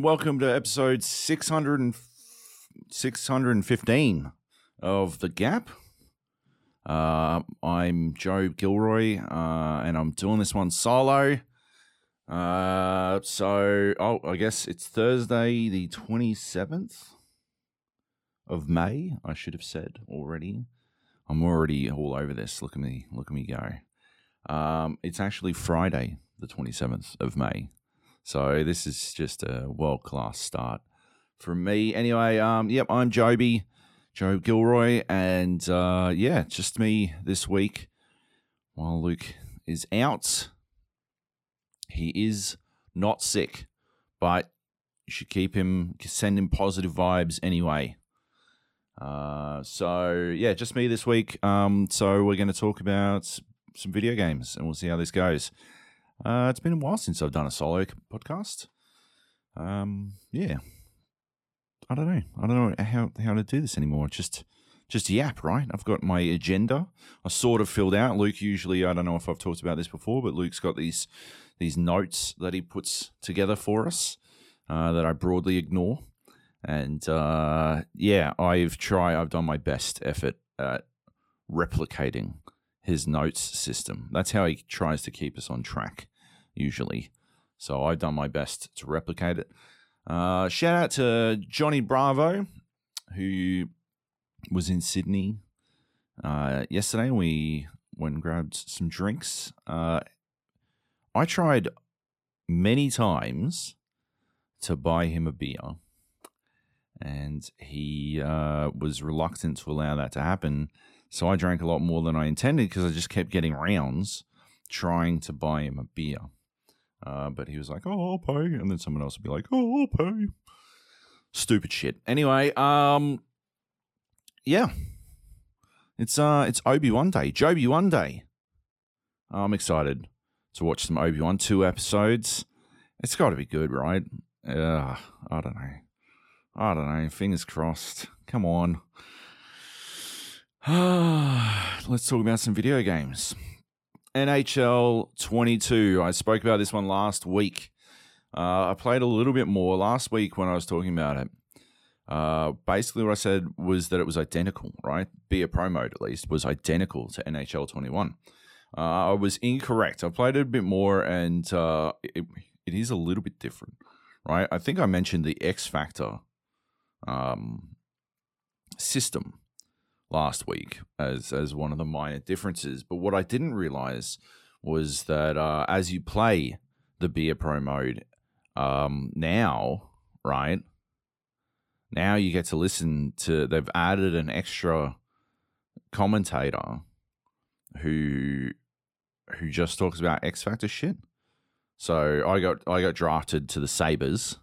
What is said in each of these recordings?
And welcome to episode 600 and 615 of The Gap. Uh, I'm Joab Gilroy, uh, and I'm doing this one solo. Uh, so, oh, I guess it's Thursday, the 27th of May. I should have said already. I'm already all over this. Look at me. Look at me go. Um, it's actually Friday, the 27th of May. So this is just a world class start from me. Anyway, um, yep, I'm Joby, Joab Gilroy, and uh, yeah, just me this week while Luke is out. He is not sick, but you should keep him, send him positive vibes anyway. Uh, so yeah, just me this week. Um, so we're going to talk about some video games, and we'll see how this goes. Uh, it's been a while since I've done a solo podcast. Um, yeah, I don't know. I don't know how how to do this anymore. Just just yap, right? I've got my agenda. I sort of filled out. Luke usually, I don't know if I've talked about this before, but Luke's got these these notes that he puts together for us uh, that I broadly ignore. And uh, yeah, I've tried. I've done my best effort at replicating his notes system. That's how he tries to keep us on track usually. So I've done my best to replicate it. Uh, shout out to Johnny Bravo, who was in Sydney uh, yesterday. We went and grabbed some drinks. Uh, I tried many times to buy him a beer, and he uh, was reluctant to allow that to happen. So I drank a lot more than I intended because I just kept getting rounds trying to buy him a beer. Uh, but he was like, "Oh, I'll pay," and then someone else would be like, "Oh, I'll pay." Stupid shit. Anyway, um, yeah, it's uh, it's Obi Wan Day, Joby One Day. I'm excited to watch some Obi Wan two episodes. It's got to be good, right? Uh, I don't know. I don't know. Fingers crossed. Come on. Let's talk about some video games. NHL 22. I spoke about this one last week. Uh, I played a little bit more last week when I was talking about it. Uh, basically, what I said was that it was identical, right? Be a pro mode at least was identical to NHL 21. Uh, I was incorrect. I played it a bit more, and uh, it, it is a little bit different, right? I think I mentioned the X Factor um, system last week as as one of the minor differences. But what I didn't realize was that uh, as you play the be a pro mode um, now, right now you get to listen to. They've added an extra commentator who who just talks about X Factor shit. So I got I got drafted to the Sabres,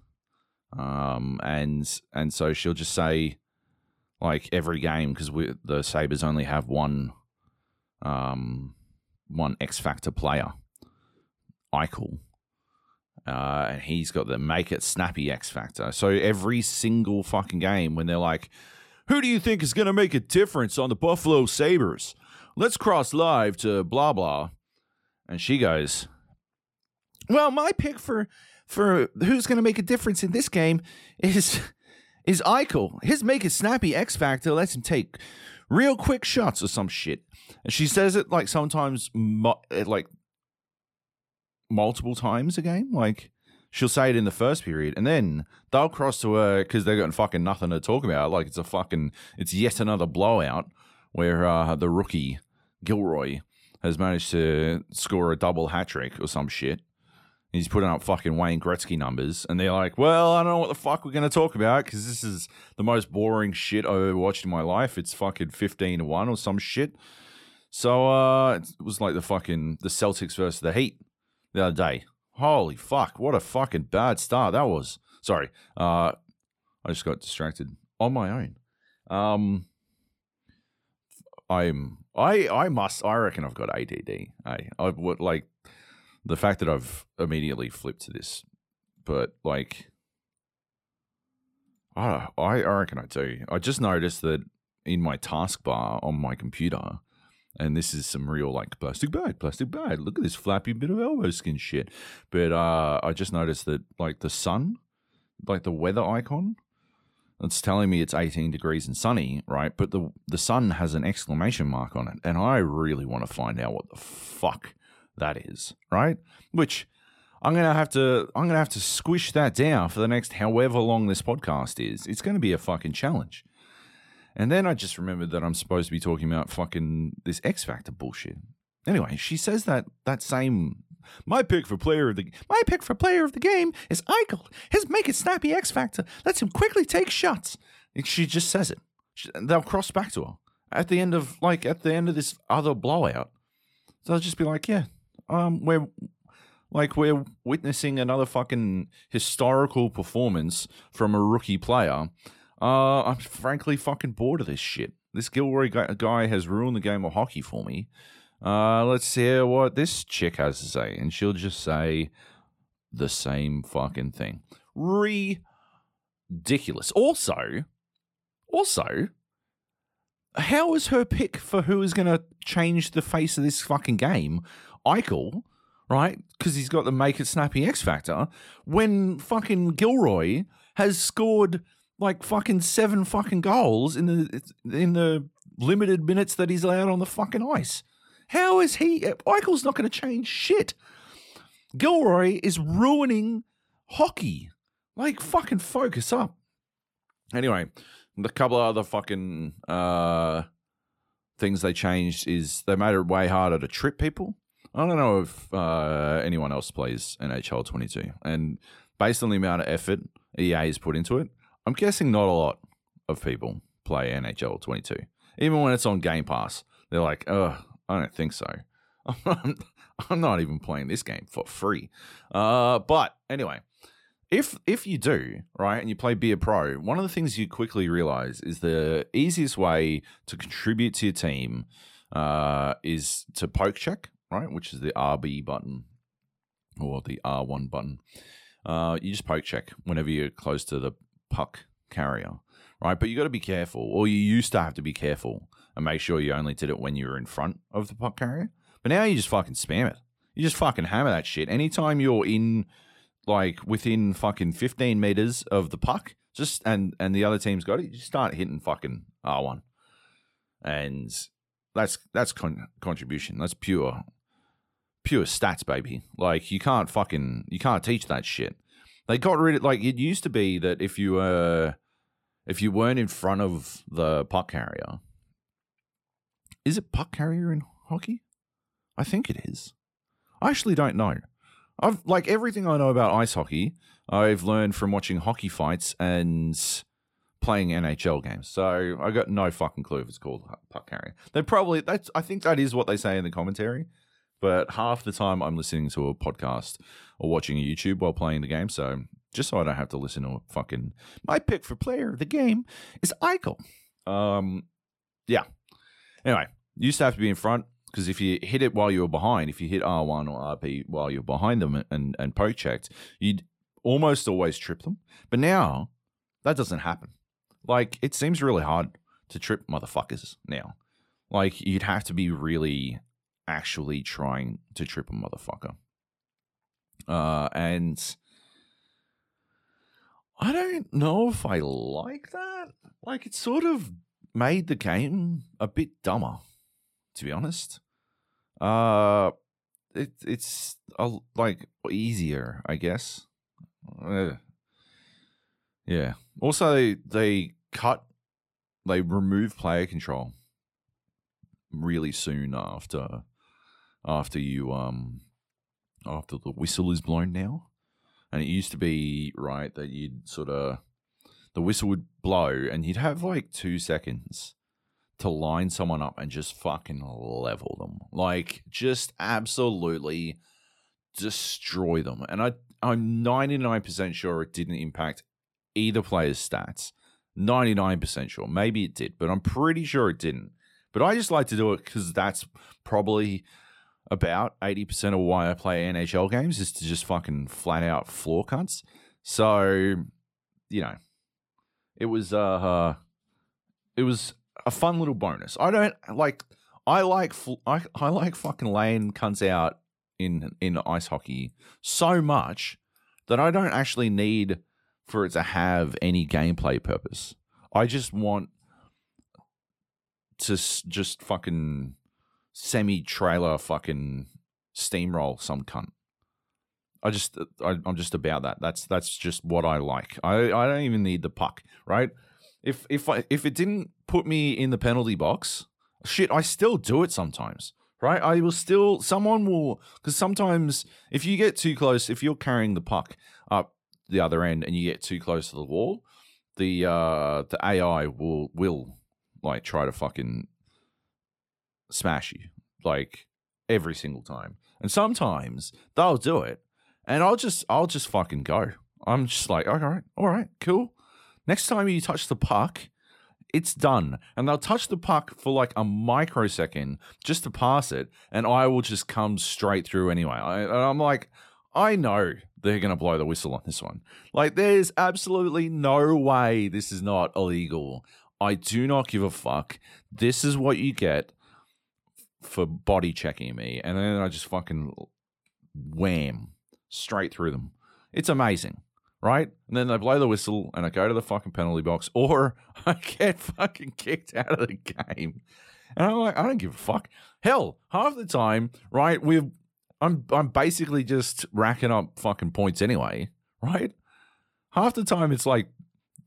um, and and so she'll just say like every game because the Sabres only have one um one X Factor player, Eichel. Uh, and he's got the make it snappy X Factor. So every single fucking game, when they're like, who do you think is going to make a difference on the Buffalo Sabres? Let's cross live to blah blah. And she goes, Well, my pick for for who's going to make a difference in this game is is Eichel. His make it snappy X Factor lets him take real quick shots or some shit. And she says it like sometimes, like multiple times a game. Like she'll say it in the first period, and then they'll cross to her because they've got fucking nothing to talk about. Like it's a fucking, it's yet another blowout where uh, the rookie Gilroy has managed to score a double hat trick or some shit. He's putting up fucking Wayne Gretzky numbers, and they're like, "Well, I don't know what the fuck we're gonna talk about because this is the most boring shit I've ever watched in my life. It's fucking fifteen to one or some shit." So uh, it was like the fucking the Celtics versus the Heat the other day. Holy fuck! What a fucking bad start that was. Sorry, uh, I just got distracted on my own. Um, I'm I I must I reckon I've got ADD. Hey, I've what like the fact that I've immediately flipped to this, but like, I I reckon I do. I just noticed that in my taskbar on my computer, and this is some real like plastic bag, plastic bag. Look at this flappy bit of elbow skin shit. But uh, I just noticed that like the sun like the weather icon. It's telling me it's 18 degrees and sunny, right? But the the sun has an exclamation mark on it, and I really want to find out what the fuck that is, right? Which I'm gonna have to I'm gonna have to squish that down for the next however long this podcast is. It's gonna be a fucking challenge. And then I just remembered that I'm supposed to be talking about fucking this X Factor bullshit. Anyway, she says that that same my pick for player of the my pick for player of the game is Eichel. His make it snappy X Factor lets him quickly take shots. She just says it. She, they'll cross back to her at the end of like at the end of this other blowout. They'll just be like, yeah, um, we're like we're witnessing another fucking historical performance from a rookie player. Uh, I'm frankly fucking bored of this shit. This Gilroy guy has ruined the game of hockey for me. Uh, let's hear what this chick has to say. And she'll just say the same fucking thing. Ridiculous. Also, also, how is her pick for who is going to change the face of this fucking game? Eichel, right? Because he's got the make it snappy X factor. When fucking Gilroy has scored like fucking seven fucking goals in the in the limited minutes that he's allowed on the fucking ice. How is he? Eichel's not going to change shit. Gilroy is ruining hockey. Like, fucking focus up. Anyway, the couple of other fucking uh, things they changed is they made it way harder to trip people. I don't know if uh, anyone else plays NHL 22. And based on the amount of effort EA has put into it, I'm guessing not a lot of people play NHL 22. Even when it's on Game Pass, they're like, oh, I don't think so. I'm not even playing this game for free. Uh, but anyway, if if you do right and you play Be a Pro, one of the things you quickly realize is the easiest way to contribute to your team uh, is to poke check, right, which is the RB button or the R1 button. Uh, you just poke check whenever you're close to the puck carrier, right? But you got to be careful, or you used to have to be careful and make sure you only did it when you were in front of the puck carrier. But now you just fucking spam it. You just fucking hammer that shit. Anytime you're in, like, within fucking 15 meters of the puck, just and and the other team's got it, you start hitting fucking R1. And that's that's con- contribution. That's pure pure stats, baby. Like you can't fucking you can't teach that shit. They got rid of like it used to be that if you were if you weren't in front of the puck carrier, is it puck carrier in hockey? I think it is. I actually don't know. I've like everything I know about ice hockey, I've learned from watching hockey fights and playing NHL games. So I got no fucking clue if it's called puck carrier. They probably that's I think that is what they say in the commentary. But half the time I'm listening to a podcast or watching YouTube while playing the game. So just so I don't have to listen to a fucking my pick for player of the game is Eichel. Um yeah. Anyway, you used to have to be in front because if you hit it while you were behind, if you hit R1 or RB while you're behind them and, and poke checked, you'd almost always trip them. But now that doesn't happen. Like it seems really hard to trip motherfuckers now. Like you'd have to be really actually trying to trip a motherfucker. Uh, and I don't know if I like that. Like it sort of made the game a bit dumber to be honest. Uh, it it's like easier, I guess. Uh, yeah. Also, they, they cut, they remove player control really soon after after you um after the whistle is blown now, and it used to be right that you'd sort of the whistle would blow and you'd have like two seconds to line someone up and just fucking level them. Like just absolutely destroy them. And I I'm 99% sure it didn't impact either player's stats. 99% sure. Maybe it did, but I'm pretty sure it didn't. But I just like to do it cuz that's probably about 80% of why I play NHL games is to just fucking flat out floor cunts. So, you know, it was uh, it was a fun little bonus. I don't like. I like. I, I like fucking laying cunts out in in ice hockey so much that I don't actually need for it to have any gameplay purpose. I just want to just fucking semi trailer fucking steamroll some cunt. I just I, I'm just about that. That's that's just what I like. I I don't even need the puck, right? If if I if it didn't put me in the penalty box, shit, I still do it sometimes, right? I will still someone will because sometimes if you get too close, if you're carrying the puck up the other end and you get too close to the wall, the uh the AI will will like try to fucking smash you like every single time. And sometimes they'll do it and I'll just I'll just fucking go. I'm just like, all right, all right, cool. Next time you touch the puck, it's done. And they'll touch the puck for like a microsecond just to pass it, and I will just come straight through anyway. I, and I'm like, I know they're going to blow the whistle on this one. Like, there's absolutely no way this is not illegal. I do not give a fuck. This is what you get for body checking me. And then I just fucking wham straight through them. It's amazing, right? And then they blow the whistle and I go to the fucking penalty box or I get fucking kicked out of the game. And I'm like, I don't give a fuck. Hell, half the time, right, we've I'm I'm basically just racking up fucking points anyway, right? Half the time it's like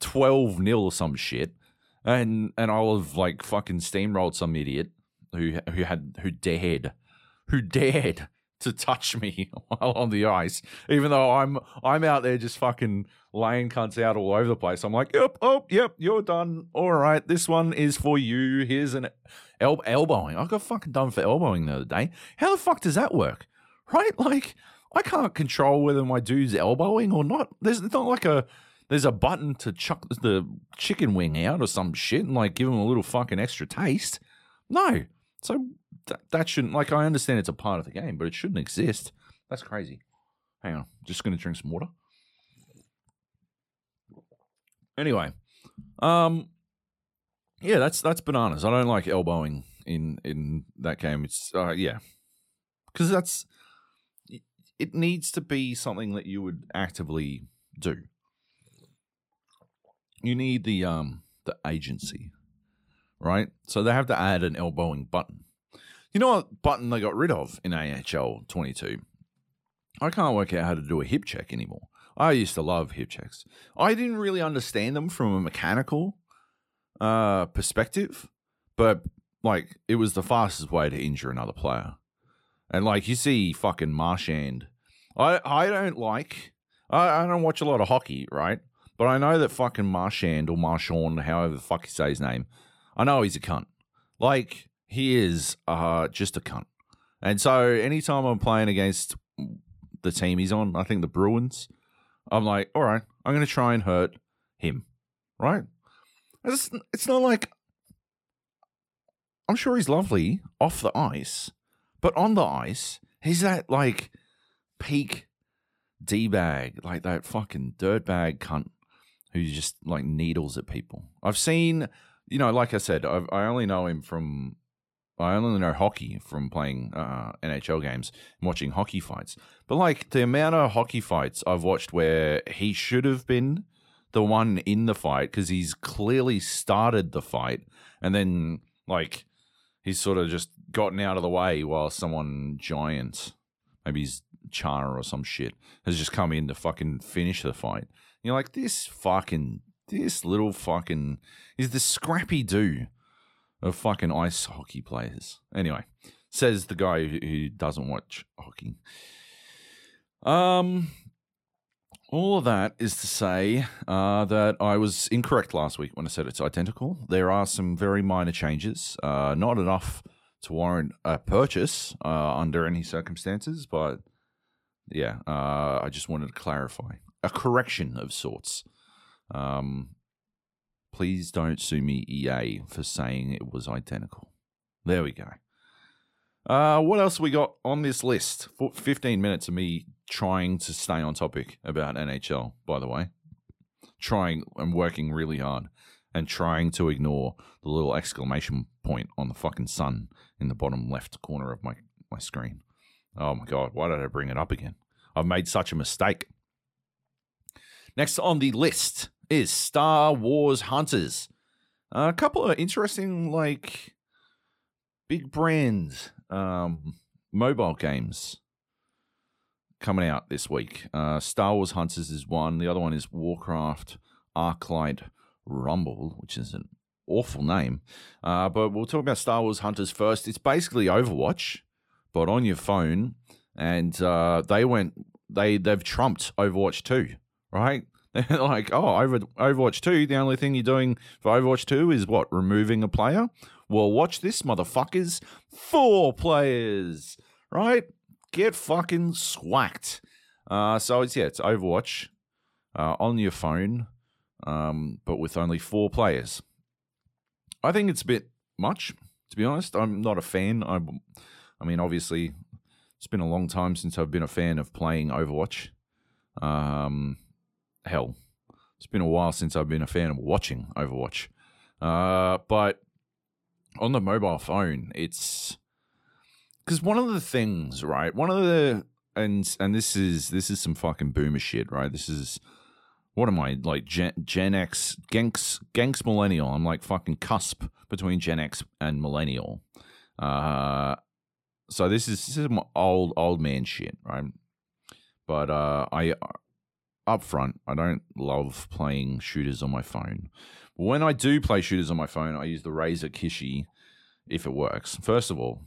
12 nil or some shit. And and I'll have like fucking steamrolled some idiot who who had who dared who dared to touch me while on the ice, even though I'm I'm out there just fucking laying cunts out all over the place. I'm like, yep, oh, yep, you're done. All right, this one is for you. Here's an el- elbowing. I got fucking done for elbowing the other day. How the fuck does that work? Right? Like, I can't control whether my dude's elbowing or not. There's not like a there's a button to chuck the chicken wing out or some shit and like give him a little fucking extra taste. No. So that, that shouldn't like I understand it's a part of the game, but it shouldn't exist. That's crazy. Hang on, just gonna drink some water. Anyway, um, yeah, that's that's bananas. I don't like elbowing in in that game. It's uh, yeah, because that's it needs to be something that you would actively do. You need the um the agency, right? So they have to add an elbowing button. You know what button they got rid of in NHL 22? I can't work out how to do a hip check anymore. I used to love hip checks. I didn't really understand them from a mechanical uh, perspective, but like it was the fastest way to injure another player. And like you see fucking Marchand. I I don't like I, I don't watch a lot of hockey, right? But I know that fucking Marchand or Marchand, however the fuck you say his name, I know he's a cunt. Like he is uh just a cunt. And so anytime I'm playing against the team he's on, I think the Bruins, I'm like, all right, I'm gonna try and hurt him. Right? It's, it's not like I'm sure he's lovely off the ice, but on the ice, he's that like peak D bag, like that fucking dirtbag cunt who just like needles at people. I've seen, you know, like I said, I've, I only know him from, I only know hockey from playing uh, NHL games and watching hockey fights. But like the amount of hockey fights I've watched where he should have been the one in the fight because he's clearly started the fight and then like he's sort of just gotten out of the way while someone giant, maybe he's Chara or some shit, has just come in to fucking finish the fight. You're like, this fucking, this little fucking, is the Scrappy-Doo of fucking ice hockey players. Anyway, says the guy who, doesn't watch hockey. Um, all of that is to say uh, that I was incorrect last week when I said it's identical. There are some very minor changes, uh, not enough to warrant a purchase uh, under any circumstances, but yeah, uh, I just wanted to clarify a correction of sorts. Um, please don't sue me, EA, for saying it was identical. There we go. Uh, what else we got on this list? For 15 minutes of me trying to stay on topic about NHL, by the way. Trying and working really hard and trying to ignore the little exclamation point on the fucking sun in the bottom left corner of my, my screen. Oh my God, why did I bring it up again? I've made such a mistake. Next on the list is Star Wars Hunters. a couple of interesting, like, big brand um, mobile games coming out this week. Uh, Star Wars Hunters is one. The other one is Warcraft Arclight Rumble, which is an awful name. Uh, but we'll talk about Star Wars Hunters first. It's basically Overwatch, but on your phone, and uh, they went they they've trumped Overwatch two, right? Like, oh, over Overwatch two. The only thing you're doing for Overwatch two is what removing a player. Well, watch this, motherfuckers. Four players, right? Get fucking swacked. Uh, so it's yeah, it's Overwatch uh, on your phone, um, but with only four players. I think it's a bit much, to be honest. I'm not a fan. I, I mean, obviously, it's been a long time since I've been a fan of playing Overwatch. Um, hell, it's been a while since I've been a fan of watching Overwatch. Uh, but on the mobile phone, it's because one of the things, right? One of the and and this is this is some fucking boomer shit, right? This is what am I like Gen, Gen X, Genks, Genks Millennial? I'm like fucking cusp between Gen X and Millennial. Uh, so this is this is old old man shit, right? But uh, I up front, I don't love playing shooters on my phone. But when I do play shooters on my phone, I use the Razer Kishi if it works. First of all,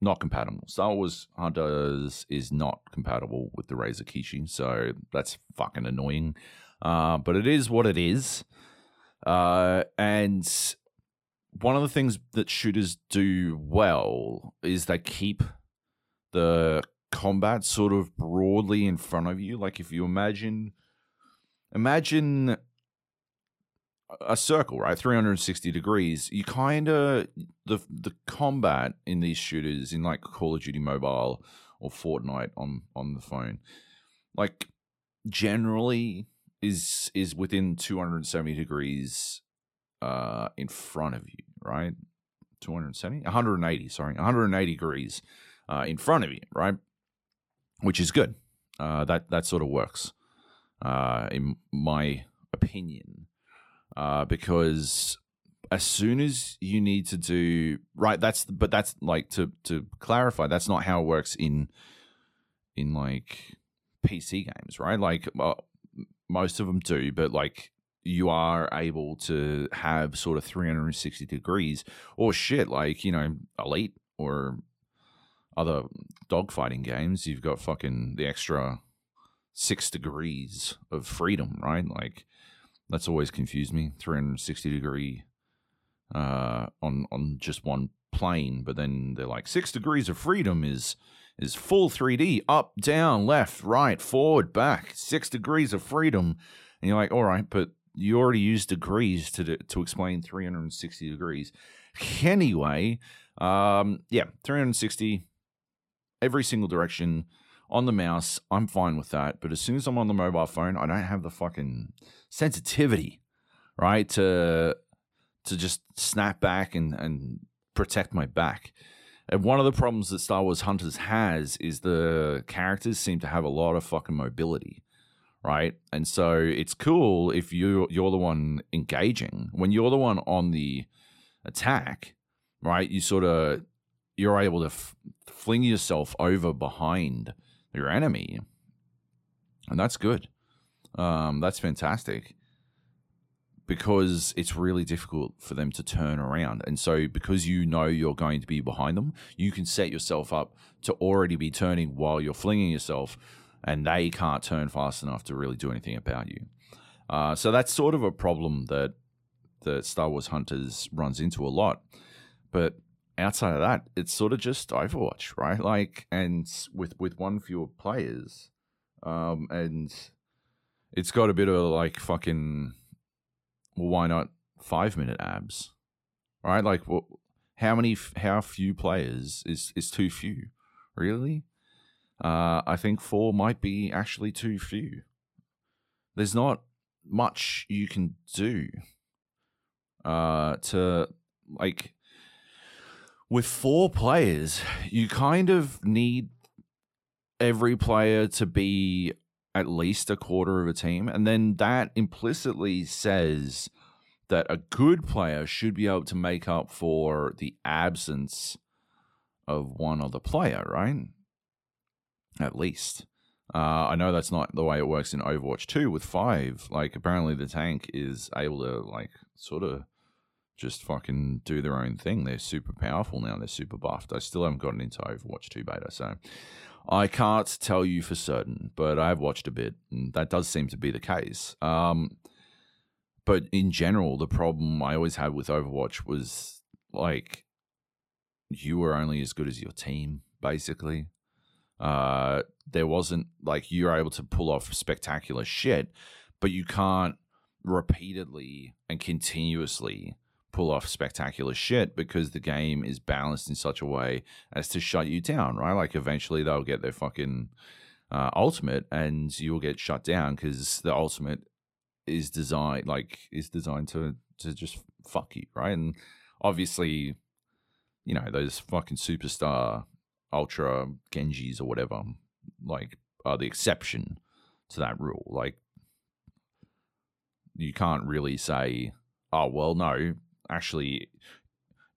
not compatible. Star Wars Hunters is not compatible with the Razer Kishi, so that's fucking annoying. Uh, but it is what it is. Uh, and one of the things that shooters do well is they keep the combat sort of broadly in front of you. Like if you imagine, imagine a circle, right? 360 degrees. You kind of the the combat in these shooters in like Call of Duty Mobile or Fortnite on on the phone, like generally is is within 270 degrees uh in front of you, right? 270, 180, sorry, 180 degrees uh, in front of you, right? Which is good. Uh, that that sort of works, uh, in my opinion uh, because as soon as you need to do right, that's but that's like to to clarify, that's not how it works in in like PC games, right? Like well, most of them do, but like you are able to have sort of 360 degrees or shit like you know elite or other dogfighting games you've got fucking the extra six degrees of freedom right like that's always confused me. 360 degree uh, on on just one plane, but then they're like six degrees of freedom is is full 3D, up, down, left, right, forward, back, six degrees of freedom, and you're like, all right, but you already used degrees to to explain 360 degrees. Anyway, um, yeah, 360, every single direction on the mouse, I'm fine with that. But as soon as I'm on the mobile phone, I don't have the fucking sensitivity, right? To to just snap back and, and protect my back. And one of the problems that Star Wars Hunters has is the characters seem to have a lot of fucking mobility, right? And so it's cool if you you're the one engaging. When you're the one on the attack, right? You sort of you're able to f- fling yourself over behind your enemy, and that's good. Um, that's fantastic because it's really difficult for them to turn around. And so, because you know you're going to be behind them, you can set yourself up to already be turning while you're flinging yourself, and they can't turn fast enough to really do anything about you. Uh, so that's sort of a problem that the Star Wars Hunters runs into a lot. But outside of that, it's sort of just Overwatch, right? Like, and with with one fewer players, um, and it's got a bit of like fucking. Well, why not five minute abs, right? Like, well, how many? How few players is is too few? Really? Uh, I think four might be actually too few. There's not much you can do uh, to like with four players, you kind of need every player to be at least a quarter of a team, and then that implicitly says that a good player should be able to make up for the absence of one other player, right? At least. Uh, I know that's not the way it works in Overwatch 2 with 5. Like, apparently the tank is able to, like, sort of just fucking do their own thing. They're super powerful now. They're super buffed. I still haven't gotten into Overwatch 2 beta, so I can't tell you for certain, but I've watched a bit, and that does seem to be the case. Um, but in general, the problem I always had with Overwatch was like you were only as good as your team, basically. Uh, there wasn't like you're able to pull off spectacular shit, but you can't repeatedly and continuously pull off spectacular shit because the game is balanced in such a way as to shut you down, right? Like eventually they'll get their fucking uh, ultimate and you'll get shut down because the ultimate is designed like is designed to to just fuck you, right? And obviously, you know, those fucking superstar ultra Genjis or whatever, like are the exception to that rule. Like you can't really say, oh well no, actually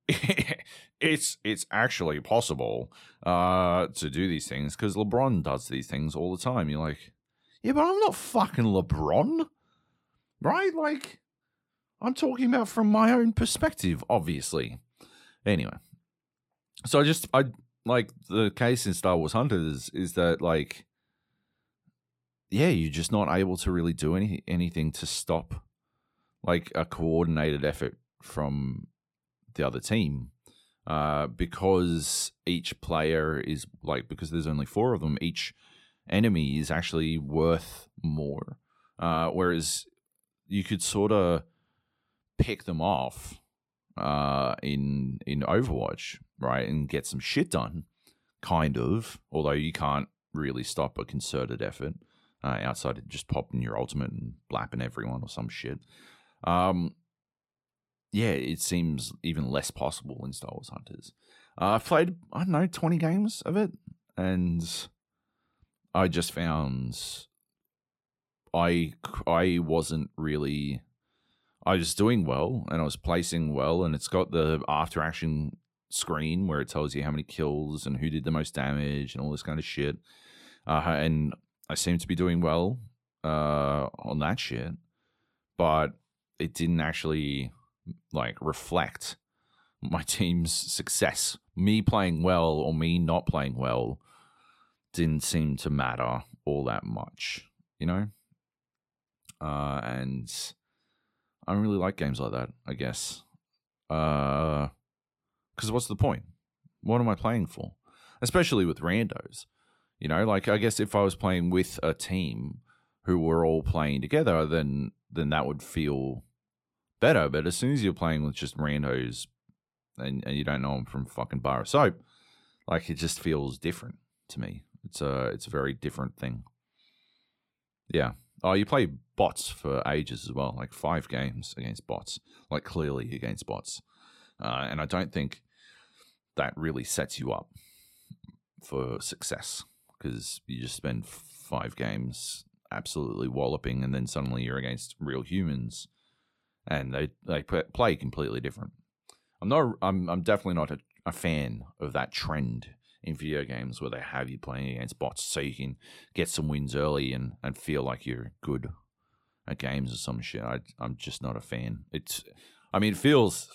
it's it's actually possible uh, to do these things because LeBron does these things all the time. You're like, yeah, but I'm not fucking LeBron, right? Like, I'm talking about from my own perspective, obviously. Anyway, so I just I like the case in Star Wars Hunters is that like, yeah, you're just not able to really do any anything to stop like a coordinated effort from the other team uh, because each player is like because there's only four of them each enemy is actually worth more. Uh, whereas you could sort of pick them off uh, in in Overwatch right and get some shit done kind of although you can't really stop a concerted effort uh, outside of just popping your ultimate and blapping everyone or some shit. Um, yeah, it seems even less possible in Star Wars Hunters. Uh, I've played, I don't know, 20 games of it, and I just found I, I wasn't really. I was doing well and I was placing well, and it's got the after action screen where it tells you how many kills and who did the most damage and all this kind of shit. Uh, and I seem to be doing well uh, on that shit, but it didn't actually like reflect my team's success. Me playing well or me not playing well didn't seem to matter all that much, you know? Uh, and I don't really like games like that, I guess. Uh, because what's the point? What am I playing for? Especially with randos. You know, like I guess if I was playing with a team who were all playing together, then then that would feel better. But as soon as you're playing with just randos and, and you don't know them from fucking bar of soap, like it just feels different to me. It's a it's a very different thing. Yeah. Oh, you play bots for ages as well, like five games against bots, like clearly against bots, uh, and I don't think that really sets you up for success because you just spend five games absolutely walloping, and then suddenly you're against real humans and they they play completely different. I'm not. I'm. I'm definitely not a, a fan of that trend in video games where they have you playing against bots so you can get some wins early and, and feel like you're good at games or some shit. I, I'm just not a fan. It's, I mean, it feels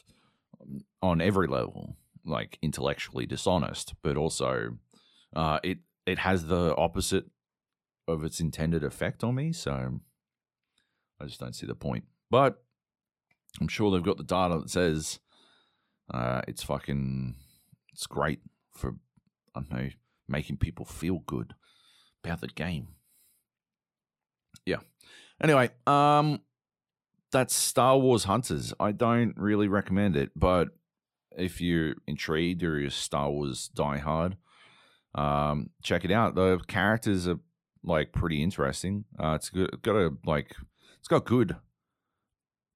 on every level like intellectually dishonest, but also uh, it it has the opposite of its intended effect on me. So I just don't see the point. But I'm sure they've got the data that says uh, it's fucking it's great for I don't know making people feel good about the game. Yeah. Anyway, um, that's Star Wars Hunters. I don't really recommend it, but if you're intrigued or you're Star Wars diehard, um, check it out. The characters are like pretty interesting. Uh, it's got a like it's got good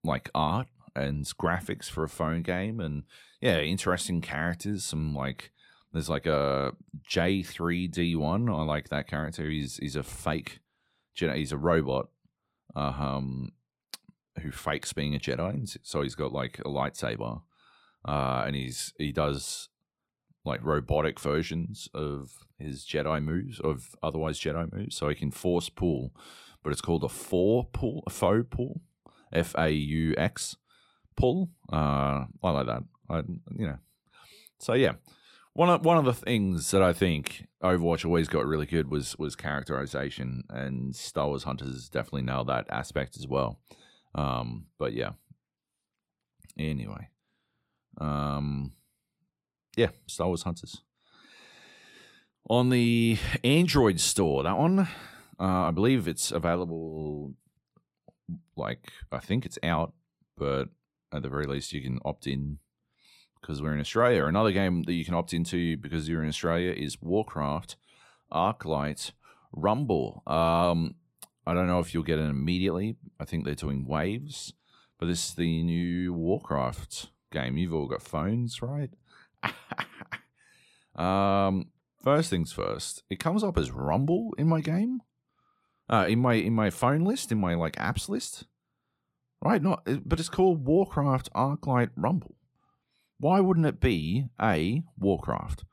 like art and graphics for a phone game, and yeah, interesting characters. Some like there's like a J three D one. I like that character. He's he's a fake Jedi. He's a robot, uh, um, who fakes being a Jedi. So he's got like a lightsaber, uh, and he's he does like robotic versions of his Jedi moves, of otherwise Jedi moves. So he can force pull, but it's called a four pull, a faux pull, F A U X pull. Uh, I like that. I you know. So yeah, one of one of the things that I think Overwatch always got really good was was characterization, and Star Wars Hunters definitely nailed that aspect as well. Um, but yeah. Anyway, um, yeah, Star Wars Hunters on the Android store. That one, uh, I believe it's available. Like I think it's out, but at the very least, you can opt in because we're in Australia. Another game that you can opt into because you're in Australia is Warcraft Arclight Rumble. Um, I don't know if you'll get it immediately. I think they're doing waves, but this is the new Warcraft game. You've all got phones, right? um, first things first. It comes up as Rumble in my game, uh, in my in my phone list, in my like apps list, right? Not, but it's called Warcraft Arclight Rumble. Why wouldn't it be A, Warcraft,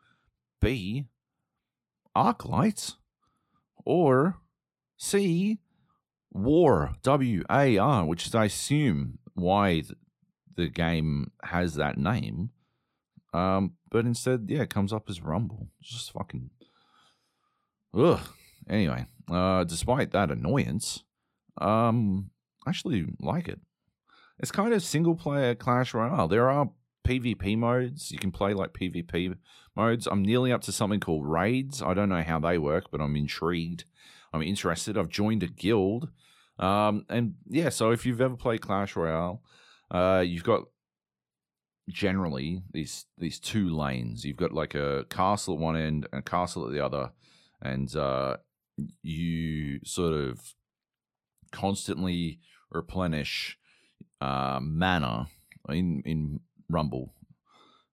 B, Arclight, or C, War, W A R, which is, I assume, why the game has that name. Um, but instead, yeah, it comes up as Rumble. just fucking. Ugh. Anyway, uh, despite that annoyance, um, I actually like it. It's kind of single player Clash Royale. There are PvP modes. You can play like PvP modes. I'm nearly up to something called raids. I don't know how they work, but I'm intrigued. I'm interested. I've joined a guild. Um, and yeah, so if you've ever played Clash Royale, uh, you've got generally these these two lanes. You've got like a castle at one end and a castle at the other, and uh, you sort of constantly replenish uh, mana in in Rumble.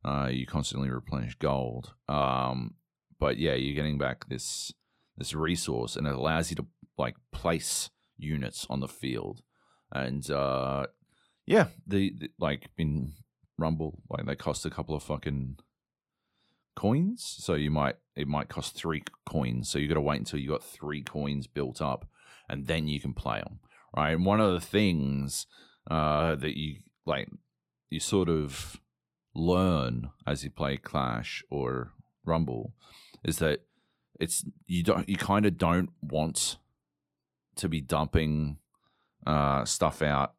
Uh, you constantly replenish gold. Um, but yeah, you're getting back this this resource, and it allows you to like place units on the field. And uh, yeah, the, the like in Rumble, like they cost a couple of fucking coins. So you might it might cost three coins. So you got to wait until you got three coins built up, and then you can play them. Right. And one of the things uh, that you like you sort of learn as you play Clash or Rumble is that it's you don't you kind of don't want to be dumping uh, stuff out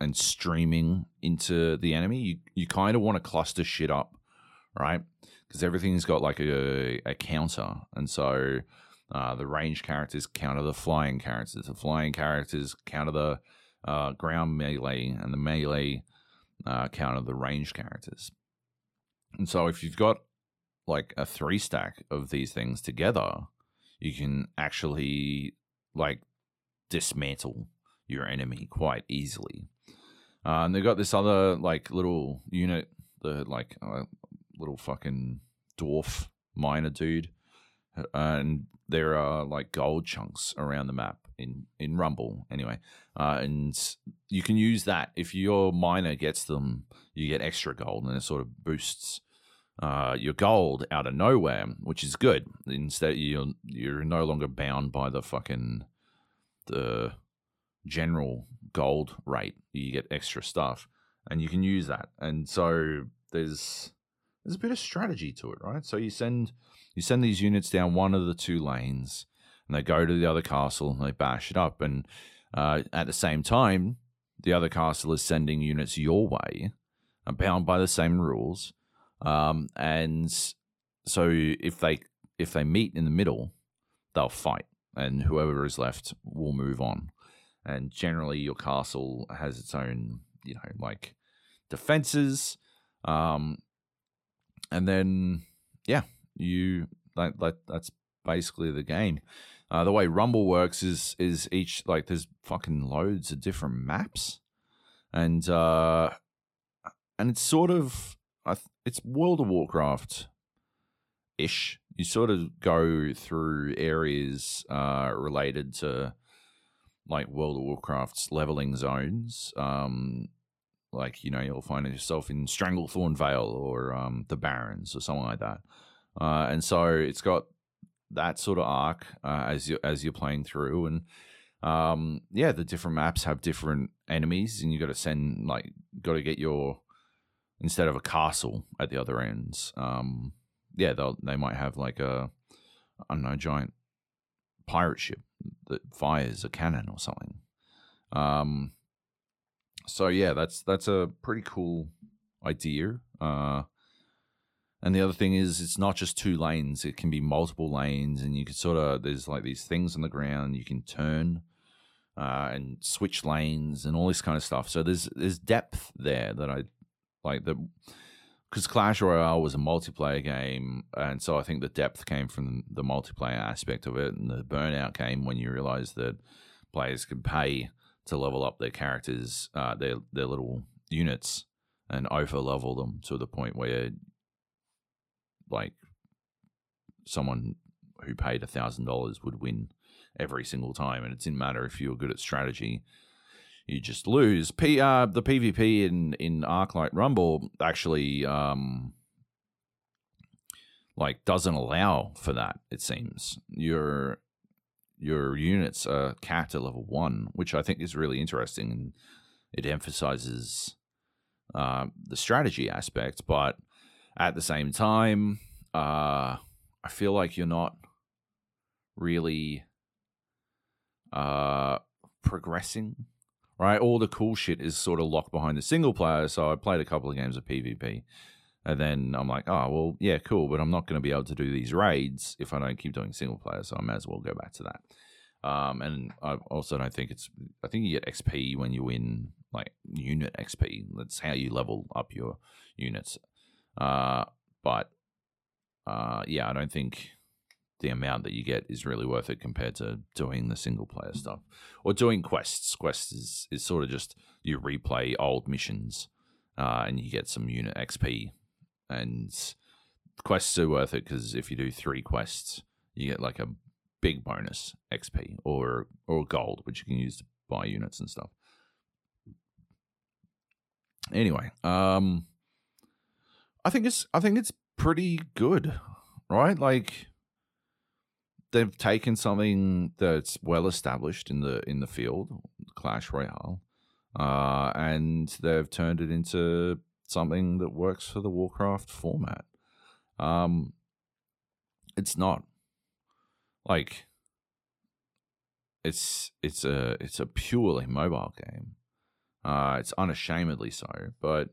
and streaming into the enemy. You you kind of want to cluster shit up, right? Because everything's got like a, a counter, and so uh, the range characters counter the flying characters. The flying characters counter the uh, ground melee, and the melee uh, counter the range characters. And so if you've got like a three stack of these things together, you can actually like dismantle your enemy quite easily. Uh, and they've got this other like little unit, the like uh, little fucking dwarf miner dude, uh, and there are like gold chunks around the map in in Rumble anyway, uh, and you can use that if your miner gets them, you get extra gold, and it sort of boosts uh, your gold out of nowhere, which is good. Instead, you're you're no longer bound by the fucking the general gold rate. You get extra stuff, and you can use that. And so there's there's a bit of strategy to it, right? So you send you send these units down one of the two lanes, and they go to the other castle and they bash it up. And uh, at the same time, the other castle is sending units your way, bound by the same rules. Um, and so if they if they meet in the middle, they'll fight, and whoever is left will move on. And generally, your castle has its own, you know, like defenses. Um, and then, yeah, you like, like that's basically the game. Uh, the way Rumble works is is each like there's fucking loads of different maps, and uh, and it's sort of it's World of Warcraft ish. You sort of go through areas uh, related to like World of Warcraft's leveling zones. Um, like you know, you'll find yourself in Stranglethorn Vale or um, the Barrens or something like that. Uh, and so it's got that sort of arc uh, as you as you're playing through, and um, yeah, the different maps have different enemies, and you got to send like got to get your instead of a castle at the other ends. Um, yeah, they they might have like a I don't know giant pirate ship that fires a cannon or something. Um, so yeah, that's that's a pretty cool idea. Uh, and the other thing is, it's not just two lanes; it can be multiple lanes, and you can sort of there's like these things on the ground you can turn uh, and switch lanes and all this kind of stuff. So there's there's depth there that I like the because Clash Royale was a multiplayer game, and so I think the depth came from the multiplayer aspect of it, and the burnout came when you realize that players could pay to level up their characters, uh, their their little units, and over level them to the point where, like, someone who paid a thousand dollars would win every single time, and it didn't matter if you were good at strategy you just lose. P uh, the PvP in in Arclight Rumble actually um like doesn't allow for that. It seems your your units are at level one, which I think is really interesting, and it emphasizes uh, the strategy aspect. But at the same time, uh, I feel like you're not really uh, progressing right? All the cool shit is sort of locked behind the single player. So I played a couple of games of PvP. And then I'm like, oh, well, yeah, cool, but I'm not going to be able to do these raids if I don't keep doing single player. So I may as well go back to that. Um, and I also don't think it's, I think you get XP when you win like unit XP. That's how you level up your units. Uh, but uh, yeah, I don't think the amount that you get is really worth it compared to doing the single player stuff or doing quests. Quests is, is sort of just you replay old missions uh, and you get some unit XP. And quests are worth it because if you do three quests, you get like a big bonus XP or or gold, which you can use to buy units and stuff. Anyway, um, I think it's I think it's pretty good, right? Like they've taken something that's well established in the in the field, Clash Royale, uh, and they've turned it into something that works for the Warcraft format. Um, it's not like it's it's a it's a purely mobile game. Uh, it's unashamedly so, but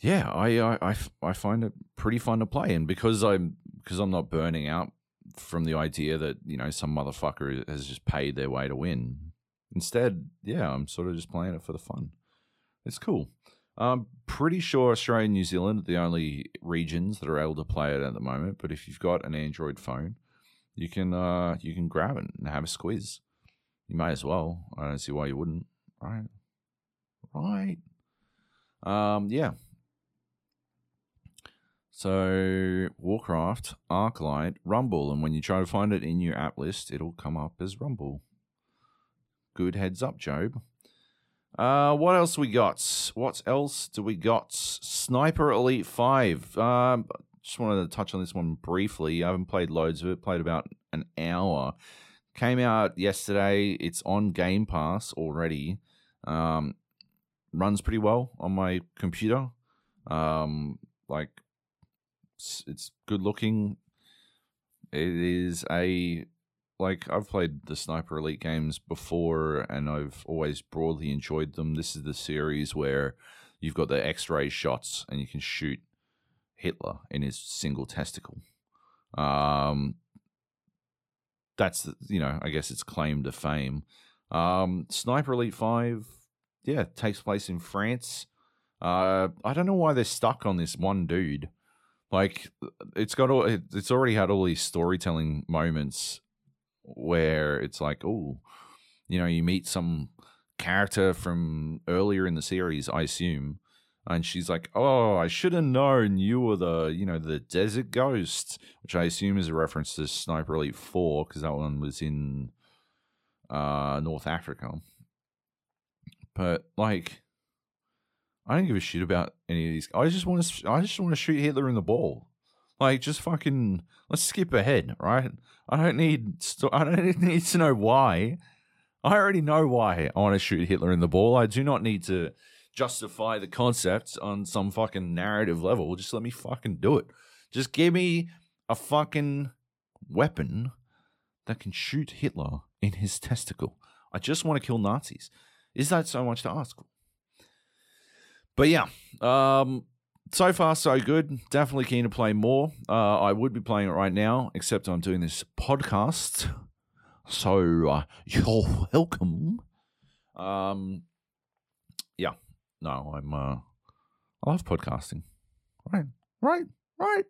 yeah, I, I, I, I find it pretty fun to play, and because I'm because I'm not burning out from the idea that you know some motherfucker has just paid their way to win. Instead, yeah, I'm sort of just playing it for the fun. It's cool. I'm pretty sure Australia and New Zealand are the only regions that are able to play it at the moment. But if you've got an Android phone, you can uh, you can grab it and have a squeeze. You may as well. I don't see why you wouldn't. Right, right. Um, yeah, so Warcraft, Arclight, Rumble, and when you try to find it in your app list, it'll come up as Rumble. Good heads up, Joab. Uh, what else we got? What else do we got? Sniper Elite Five. Um, just wanted to touch on this one briefly. I haven't played loads of it. Played about an hour. Came out yesterday. It's on Game Pass already. Um, runs pretty well on my computer. Um, like it's it's good looking. It is a like I've played the Sniper Elite games before, and I've always broadly enjoyed them. This is the series where you've got the X-ray shots, and you can shoot Hitler in his single testicle. Um, that's you know, I guess it's claim to fame. Um, Sniper Elite Five, yeah, takes place in France. Uh, I don't know why they're stuck on this one dude. Like it's got all it's already had all these storytelling moments where it's like, oh, you know, you meet some character from earlier in the series, I assume, And she's like, "Oh, I should have known you were the, you know, the desert ghost," which I assume is a reference to Sniper Elite Four because that one was in uh, North Africa. But like, I don't give a shit about any of these. I just want to. I just want to shoot Hitler in the ball. Like, just fucking. Let's skip ahead, right? I don't need. I don't need to know why. I already know why I want to shoot Hitler in the ball. I do not need to justify the concept on some fucking narrative level. Just let me fucking do it. Just give me a fucking weapon that can shoot Hitler in his testicle. I just want to kill Nazis. Is that so much to ask? But yeah, um, so far so good. Definitely keen to play more. Uh, I would be playing it right now, except I'm doing this podcast. So uh, you're welcome. Um, yeah, no, I'm. Uh, I love podcasting. Right, right, right.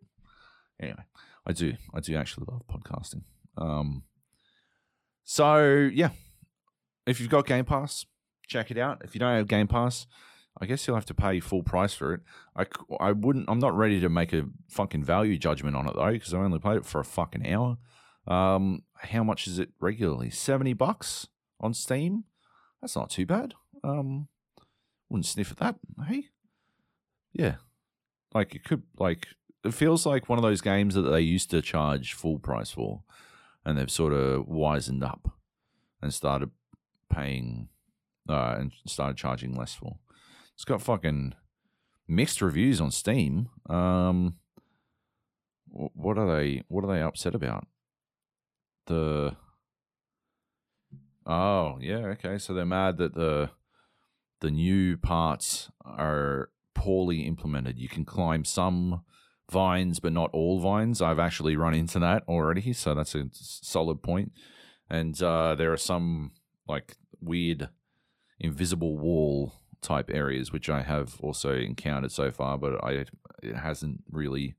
Anyway, I do. I do actually love podcasting. Um, so yeah, if you've got Game Pass, check it out. If you don't have Game Pass, I guess you'll have to pay full price for it. I, I wouldn't. I'm not ready to make a fucking value judgment on it though, because I only played it for a fucking hour. Um, how much is it regularly? Seventy bucks on Steam. That's not too bad. Um, wouldn't sniff at that. Hey, yeah, like it could like it feels like one of those games that they used to charge full price for, and they've sort of wisened up and started paying uh, and started charging less for. It's got fucking mixed reviews on Steam. Um, what are they? What are they upset about? The oh yeah okay, so they're mad that the the new parts are poorly implemented. You can climb some vines, but not all vines. I've actually run into that already, so that's a solid point. And uh, there are some like weird invisible wall type areas, which I have also encountered so far, but I it hasn't really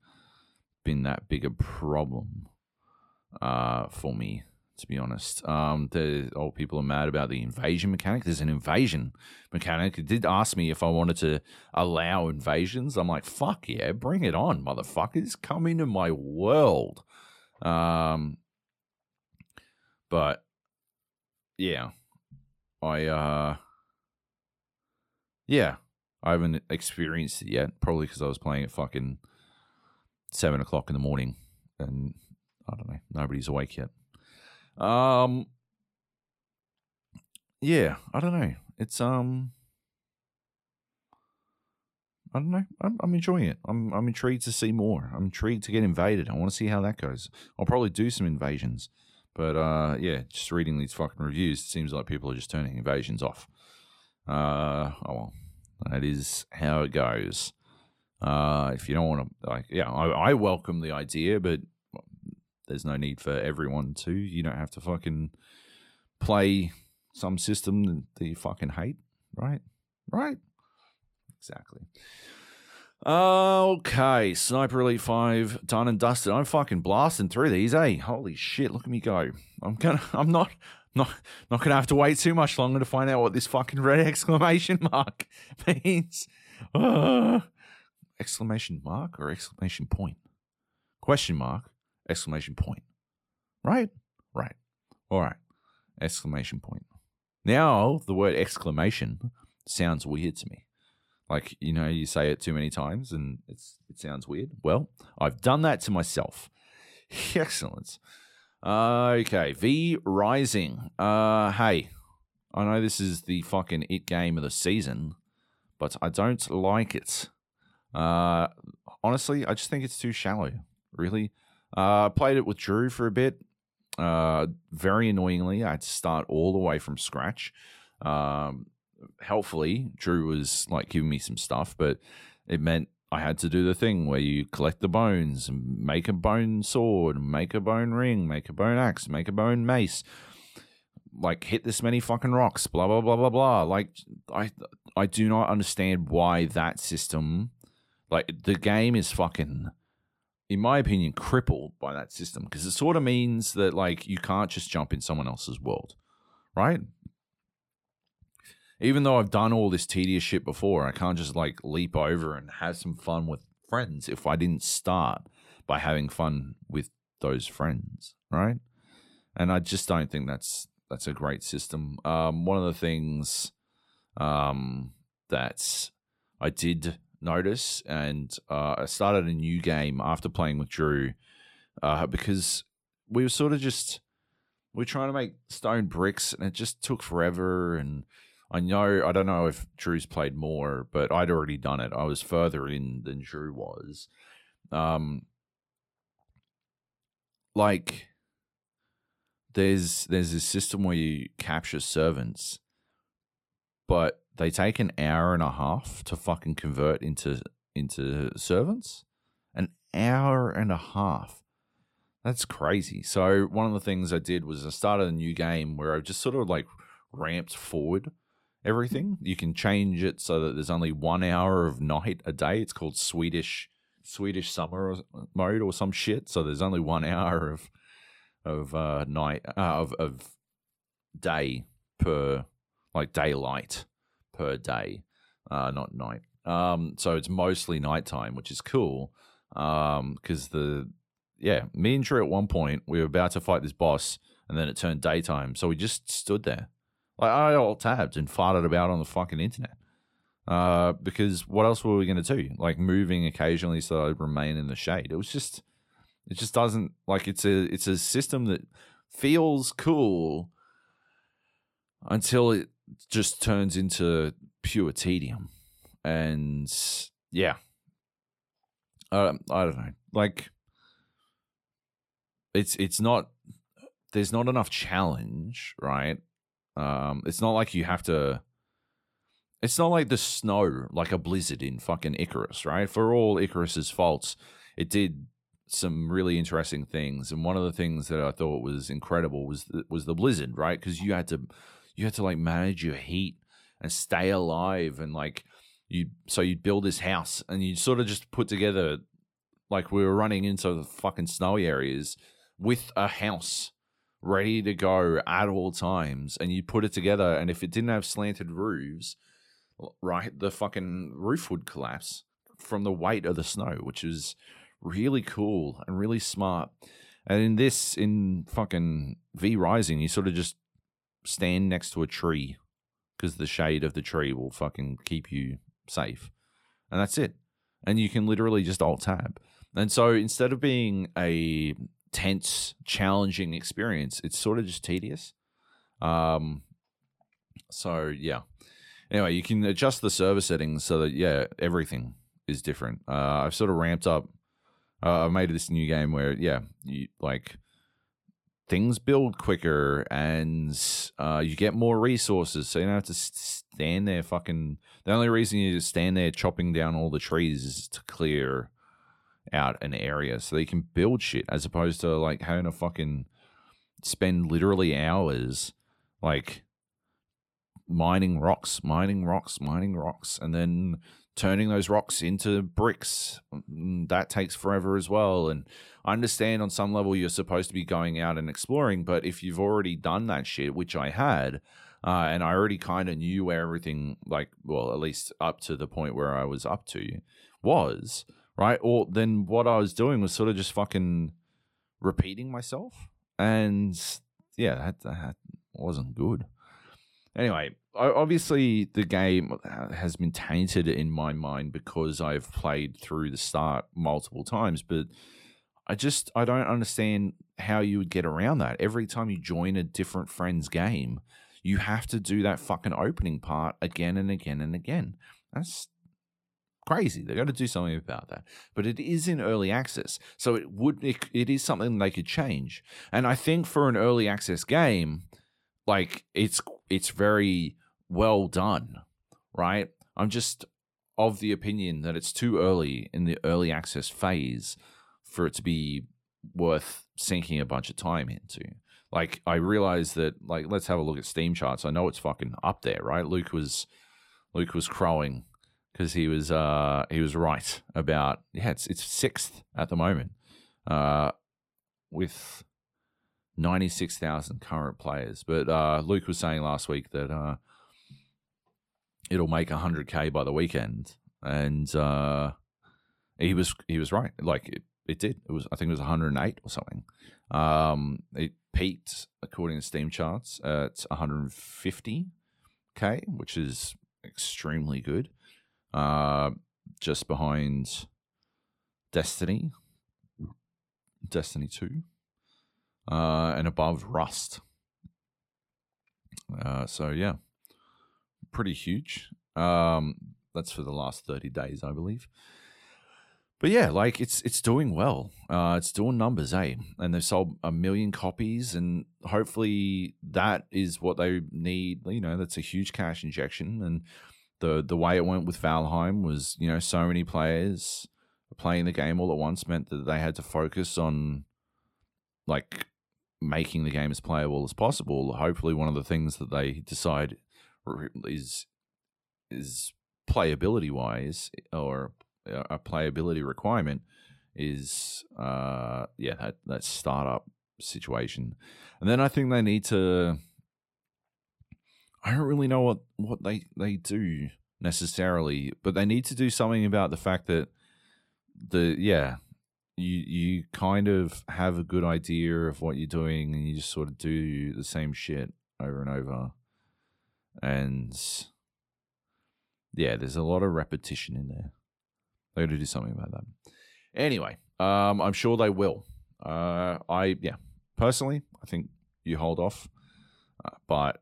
been that big a problem uh, for me, to be honest. Um, the old people are mad about the invasion mechanic. There's an invasion mechanic. It did ask me if I wanted to allow invasions. I'm like, fuck yeah, bring it on, motherfuckers. Come into my world. Um, but yeah, I uh yeah, I haven't experienced it yet. Probably because I was playing at fucking seven o'clock in the morning, and I don't know, nobody's awake yet. Um, yeah, I don't know. It's um, I don't know. I'm, I'm enjoying it. I'm I'm intrigued to see more. I'm intrigued to get invaded. I want to see how that goes. I'll probably do some invasions, but uh, yeah, just reading these fucking reviews, it seems like people are just turning invasions off. Uh, oh well, that is how it goes. Uh, if you don't want to, like, yeah, I, I welcome the idea, but there's no need for everyone to. You don't have to fucking play some system that you fucking hate, right? Right? Exactly. Okay, Sniper Elite 5 done and dusted. I'm fucking blasting through these, eh? Holy shit, look at me go. I'm gonna I'm not not not gonna have to wait too much longer to find out what this fucking red exclamation mark means. Uh, exclamation mark or exclamation point? Question mark, exclamation point. Right? Right. All right. Exclamation point. Now the word exclamation sounds weird to me. Like, you know, you say it too many times and it's it sounds weird. Well, I've done that to myself. Excellent. Okay, V Rising. Uh, hey, I know this is the fucking it game of the season, but I don't like it. Uh, honestly, I just think it's too shallow. Really, uh, played it with Drew for a bit. Uh, very annoyingly, I had to start all the way from scratch. Um, helpfully, Drew was like giving me some stuff, but it meant I had to do the thing where you collect the bones and make a bone sword, make a bone ring, make a bone axe, make a bone mace. Like hit this many fucking rocks, blah blah blah blah blah. Like I I do not understand why that system like the game is fucking in my opinion crippled by that system because it sort of means that like you can't just jump in someone else's world. Right? Even though I've done all this tedious shit before, I can't just like leap over and have some fun with friends if I didn't start by having fun with those friends, right? And I just don't think that's that's a great system. Um, one of the things um, that I did notice, and uh, I started a new game after playing with Drew uh, because we were sort of just we're trying to make stone bricks, and it just took forever. And I know I don't know if Drew's played more, but I'd already done it. I was further in than Drew was. Um, like there's there's this system where you capture servants, but they take an hour and a half to fucking convert into into servants. An hour and a half. That's crazy. So one of the things I did was I started a new game where I just sort of like ramped forward everything. You can change it so that there's only one hour of night a day. It's called Swedish Swedish summer mode or some shit. So there's only one hour of of uh, night uh, of of day per like daylight per day, uh, not night. Um, so it's mostly nighttime, which is cool. Um, because the yeah, me and Drew at one point we were about to fight this boss, and then it turned daytime, so we just stood there. Like I alt tabbed and farted about on the fucking internet. Uh, because what else were we going to do? Like moving occasionally so I'd remain in the shade. It was just, it just doesn't like it's a it's a system that feels cool until it just turns into pure tedium, and yeah, I don't know. Like it's it's not there's not enough challenge, right? Um, it's not like you have to. It's not like the snow, like a blizzard in fucking Icarus, right? For all Icarus's faults, it did some really interesting things, and one of the things that I thought was incredible was the, was the blizzard, right? Because you had to you had to like manage your heat and stay alive, and like you so you'd build this house, and you sort of just put together like we were running into the fucking snowy areas with a house ready to go at all times and you put it together and if it didn't have slanted roofs right the fucking roof would collapse from the weight of the snow which is really cool and really smart. And in this in fucking v rising you sort of just stand next to a tree because the shade of the tree will fucking keep you safe and that's it. And you can literally just alt tab and so instead of being a tense, challenging experience. It's sort of just tedious. Um, so yeah. Anyway, you can adjust the server settings so that yeah, everything is different. Uh, I've sort of ramped up. Uh, I made this new game where yeah, you like things build quicker and uh, you get more resources, so you don't have to stand there fucking. The only reason you just stand there chopping down all the trees is to clear out an area so they can build shit as opposed to like having to fucking spend literally hours like mining rocks, mining rocks, mining rocks, and then turning those rocks into bricks. Mm, that takes forever as well. And I understand on some level you're supposed to be going out and exploring, but if you've already done that shit, which I had, uh, and I already kind of knew where everything, like, well, at least up to the point where I was up to, was right? Or then what I was doing was sort of just fucking repeating myself, and yeah, that, that wasn't good. Anyway, obviously the game uh, has been tainted in my mind because I've played through the start multiple times, but I just I don't understand how you would get around that. Every time you join a different friend's game, you have to do that fucking opening part again and again and again. That's crazy. They've got to do something about that. But it is in early access, so it would it, it is something they could change. And I think for an early access game, like it's it's very well done, right? I'm just of the opinion that it's too early in the early access phase for it to be worth sinking a bunch of time into. Like I realize that like let's have a look at Steam charts. I know it's fucking up there, right? Luke was Luke was crowing because he was uh, he was right about yeah it's it's sixth at the moment uh, with ninety six thousand current players. But uh, Luke was saying last week that uh, it'll make 100k by the weekend. And uh he was he was right. Like it, it did. It was i think it was 108 or something. Um it peaked according to steam charts at 150k which is extremely good uh just behind destiny destiny 2 uh and above rust uh so yeah pretty huge. Um, that's for the last 30 days, I believe. But yeah, like it's it's doing well. Uh, it's doing numbers, eh? And they've sold a million copies, and hopefully that is what they need. You know, that's a huge cash injection. And the the way it went with Valheim was, you know, so many players playing the game all at once meant that they had to focus on like making the game as playable as possible. Hopefully, one of the things that they decide is is playability wise or a playability requirement is uh yeah that that startup situation and then i think they need to i don't really know what what they they do necessarily but they need to do something about the fact that the yeah you you kind of have a good idea of what you're doing and you just sort of do the same shit over and over and yeah, there's a lot of repetition in there. They got to do something about that. Anyway, um, I'm sure they will. Uh, I yeah, personally, I think you hold off, uh, but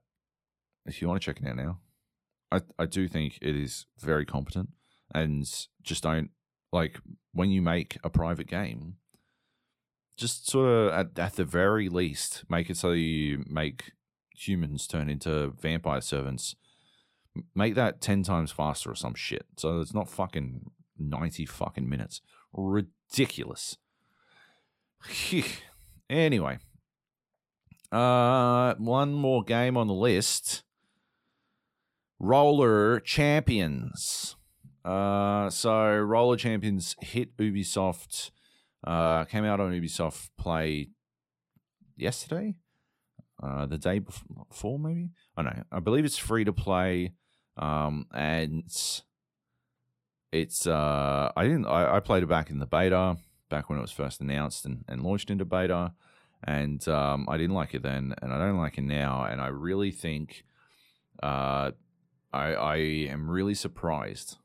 if you want to check it out now, I I do think it is very competent, and just don't like when you make a private game. Just sort of at, at the very least, make it so you make humans turn into vampire servants, make that 10 times faster or some shit. So it's not fucking 90 fucking minutes. Ridiculous. anyway, uh, one more game on the list. Roller Champions. Uh, so Roller Champions hit Ubisoft. Uh, came out on Ubisoft Play yesterday uh, the day before, maybe. I know. I believe it's free to play, um, and it's. Uh, I didn't. I, I played it back in the beta, back when it was first announced and, and launched into beta, and um, I didn't like it then, and I don't like it now, and I really think, uh, I I am really surprised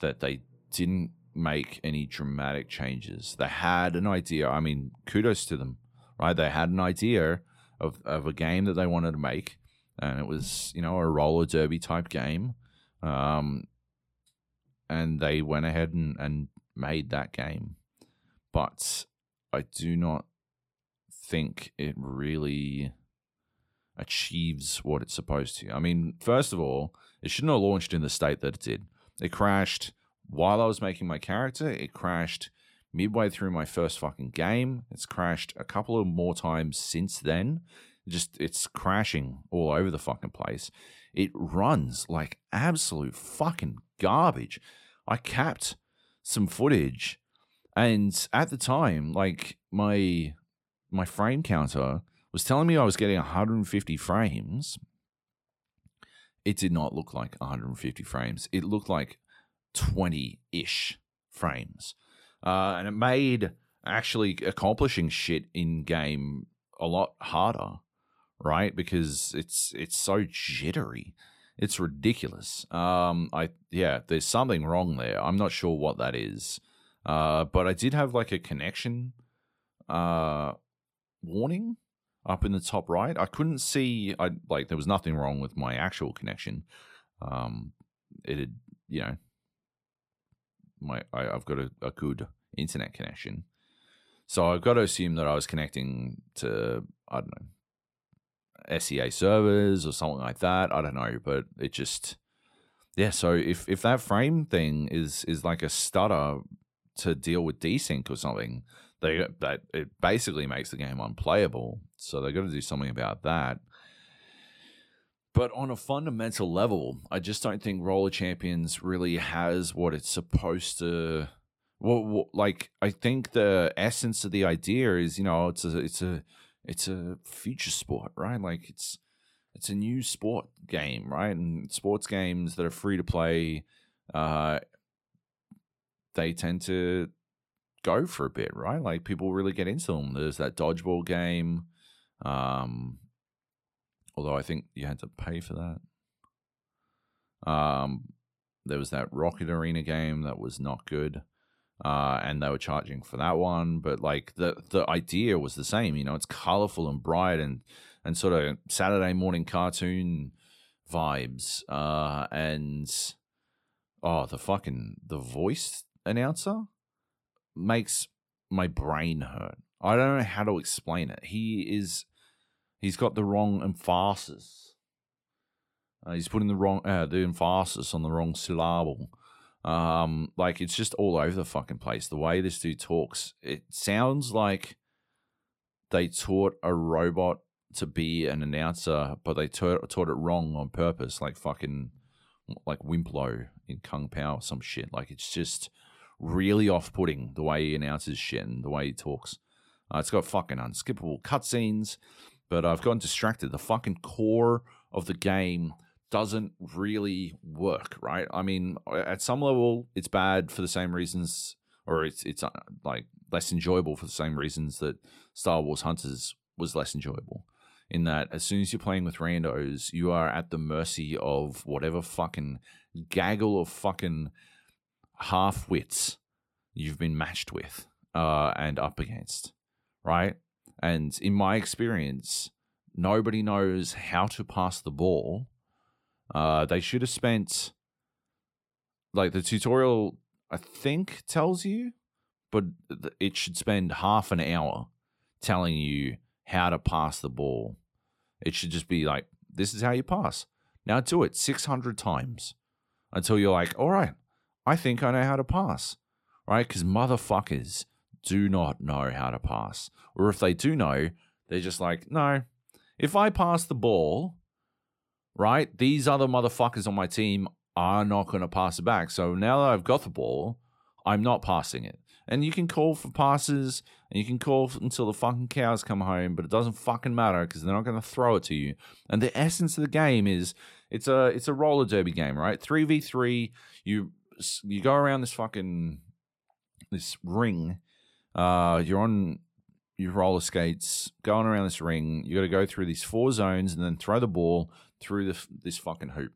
that they didn't make any dramatic changes. They had an idea. I mean, kudos to them, right? They had an idea of, of a game that they wanted to make, and it was you know a roller derby type game, um, and they went ahead and, and made that game, but I do not think it really achieves what it's supposed to. I mean, first of all, it shouldn't have launched in the state that it did. It crashed while I was making my character. It crashed midway through my first fucking game. It's crashed a couple of more times since then. Just it's crashing all over the fucking place. It runs like absolute fucking garbage. I capped some footage and at the time like my my frame counter was telling me I was getting 150 frames. It did not look like 150 frames. It looked like 20 ish frames uh, and it made actually accomplishing shit in game a lot harder, right? Because it's it's so jittery. It's ridiculous. Um, I yeah, there's something wrong there. I'm not sure what that is. Uh, but I did have like a connection uh warning up in the top right. I couldn't see I like there was nothing wrong with my actual connection. Um it had, you know, my I, have got a, a good internet connection. So I've got to assume that I was connecting to I don't know SEA servers or something like that. I don't know, but it just yeah. So if if that frame thing is is like a stutter to deal with desync or something, they that it basically makes the game unplayable. So they've got to do something about that. But on a fundamental level, I just don't think Roller Champions really has what it's supposed to. Well, like I think the essence of the idea is, you know, it's a, it's a, it's a future sport, right? Like it's, it's a new sport game, right? And sports games that are free to play, uh, they tend to go for a bit, right? Like people really get into them. There's that dodgeball game. Um, although I think you had to pay for that. Um, there was that Rocket Arena game that was not good. Uh, and they were charging for that one, but like the the idea was the same. You know, it's colorful and bright and and sort of Saturday morning cartoon vibes. Uh, and oh, the fucking the voice announcer makes my brain hurt. I don't know how to explain it. He is he's got the wrong emphasis. Uh, he's putting the wrong uh, the emphasis on the wrong syllable. Um, like it's just all over the fucking place. The way this dude talks, it sounds like they taught a robot to be an announcer, but they taught, taught it wrong on purpose, like fucking like Wimp Lo in Kung Pow, some shit. Like it's just really off-putting the way he announces shit and the way he talks. Uh, it's got fucking unskippable cutscenes, but I've gotten distracted. The fucking core of the game doesn't really work, right? I mean, at some level, it's bad for the same reasons, or it's it's uh, like less enjoyable for the same reasons that Star Wars Hunters was less enjoyable. In that, as soon as you're playing with randos, you are at the mercy of whatever fucking gaggle of fucking half wits you've been matched with uh, and up against, right? And in my experience, nobody knows how to pass the ball. Uh, they should have spent, like, the tutorial, I think, tells you, but it should spend half an hour telling you how to pass the ball. It should just be like, this is how you pass. Now do it 600 times until you're like, all right, I think I know how to pass, right? Because motherfuckers do not know how to pass. Or if they do know, they're just like, no, if I pass the ball, right, these other motherfuckers on my team are not going to pass it back. So now that I've got the ball, I'm not passing it. And you can call for passes and you can call until the fucking cows come home, but it doesn't fucking matter because they're not going to throw it to you. And the essence of the game is it's a it's a roller derby game, right? 3v3, you you go around this fucking this ring. Uh, you're on your roller skates going around this ring. You got to go through these four zones and then throw the ball through the, this fucking hoop,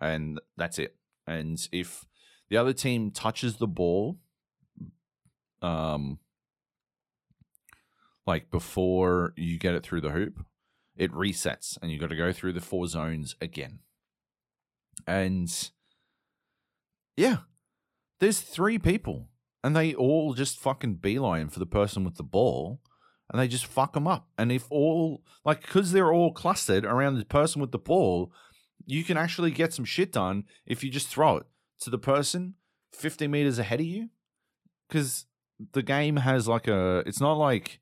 and that's it. And if the other team touches the ball, um, like before you get it through the hoop, it resets, and you got to go through the four zones again. And yeah. There's three people, and they all just fucking beeline for the person with the ball, and they just fuck them up. And if all, like, because they're all clustered around the person with the ball, you can actually get some shit done if you just throw it to the person 50 meters ahead of you. Because the game has like a, it's not like,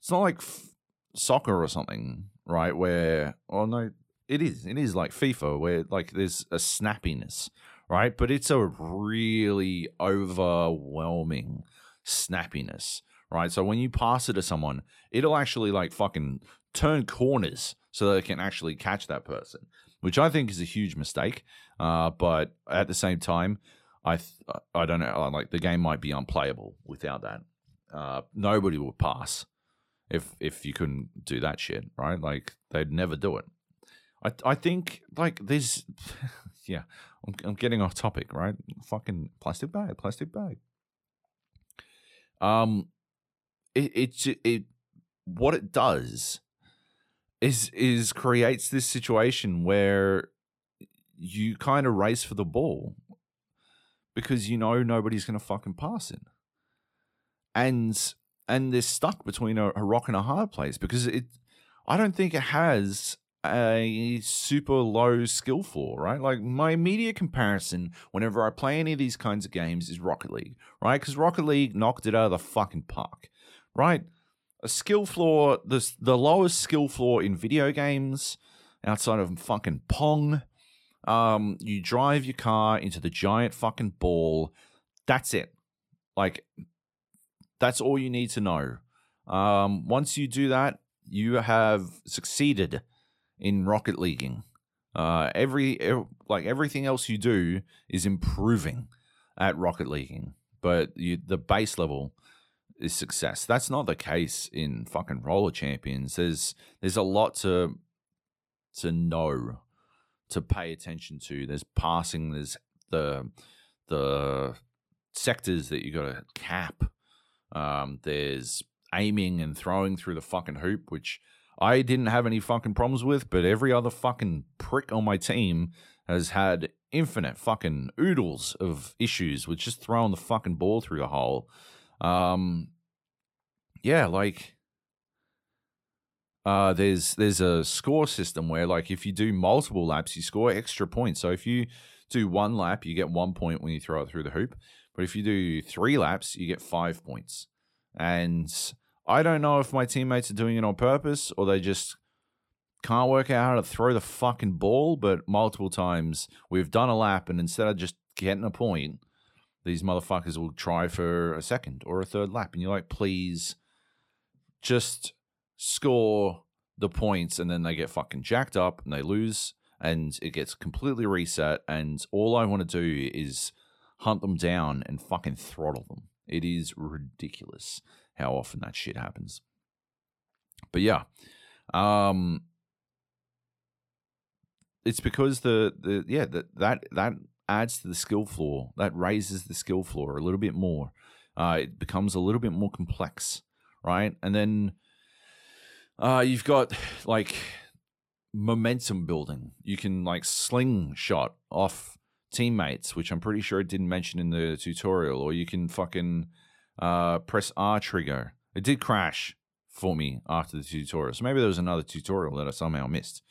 it's not like f- soccer or something, right? Where, oh no, it is. It is like FIFA, where like there's a snappiness, right? But it's a really overwhelming snappiness, right? So when you pass it to someone, it'll actually like fucking turn corners so they can actually catch that person, which I think is a huge mistake. Uh, but at the same time, I th- I don't know, like the game might be unplayable without that. Uh, nobody would pass if if you couldn't do that shit, right? Like they'd never do it. I I think like there's yeah, I'm, I'm getting off topic, right? Fucking plastic bag, plastic bag. Um, it it it what it does is is creates this situation where you kind of race for the ball because you know nobody's going to fucking pass it, and and they're stuck between a, a rock and a hard place because it. I don't think it has a super low skill floor, right? Like my immediate comparison whenever I play any of these kinds of games is Rocket League, right? Because Rocket League knocked it out of the fucking park, right? A skill floor, the the lowest skill floor in video games outside of fucking Pong. Um, you drive your car into the giant fucking ball. That's it. Like, that's all you need to know. Um, once you do that, you have succeeded in rocket leaguing. Uh, every, like everything else you do is improving at rocket leaguing, but you, the base level is success. That's not the case in fucking roller champions. There's there's a lot to to know, to pay attention to. There's passing. There's the the sectors that you got to cap. Um, there's aiming and throwing through the fucking hoop, which I didn't have any fucking problems with, but every other fucking prick on my team has had infinite fucking oodles of issues with just throwing the fucking ball through the hole. Um, yeah, like uh, there's there's a score system where like if you do multiple laps, you score extra points. So if you do one lap, you get one point when you throw it through the hoop. But if you do three laps, you get five points. And I don't know if my teammates are doing it on purpose or they just can't work out how to throw the fucking ball. But multiple times we've done a lap, and instead of just getting a point, these motherfuckers will try for a second or a third lap. And you're like, please just score the points. And then they get fucking jacked up and they lose and it gets completely reset. And all I want to do is hunt them down and fucking throttle them. It is ridiculous how often that shit happens. But yeah, um, it's because the the yeah that that that adds to the skill floor. That raises the skill floor a little bit more. Uh, it becomes a little bit more complex, right? And then uh, you've got like momentum building. You can like slingshot off teammates, which I'm pretty sure it didn't mention in the tutorial, or you can fucking uh, press R trigger. It did crash for me after the tutorial, so maybe there was another tutorial that I somehow missed.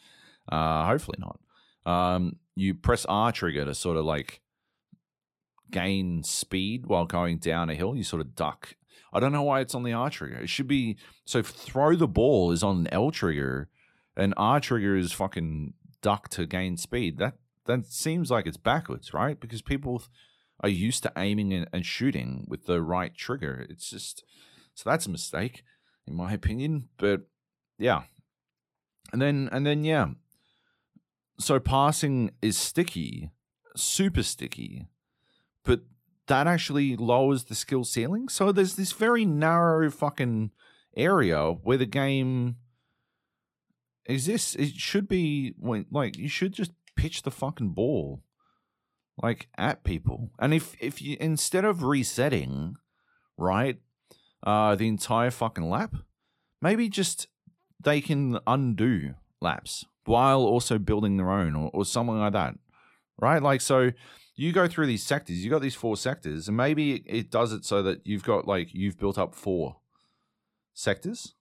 Uh, hopefully not. Um, you press R trigger to sort of like gain speed while going down a hill. You sort of duck. I don't know why it's on the R trigger. It should be so. Throw the ball is on an L trigger, and R trigger is fucking duck to gain speed. That that seems like it's backwards, right? Because people are used to aiming and, shooting with the right trigger. It's just so that's a mistake, in my opinion. But yeah, and then and then yeah, so passing is sticky, super sticky, but that actually lowers the skill ceiling. So there's this very narrow fucking area where the game exists. It should be like you should just pitch the fucking ball like at people. And if if you instead of resetting, right, uh the entire fucking lap, maybe just they can undo laps while also building their own or, or something like that. Right? Like so you go through these sectors, you got these four sectors, and maybe it does it so that you've got like you've built up four sectors.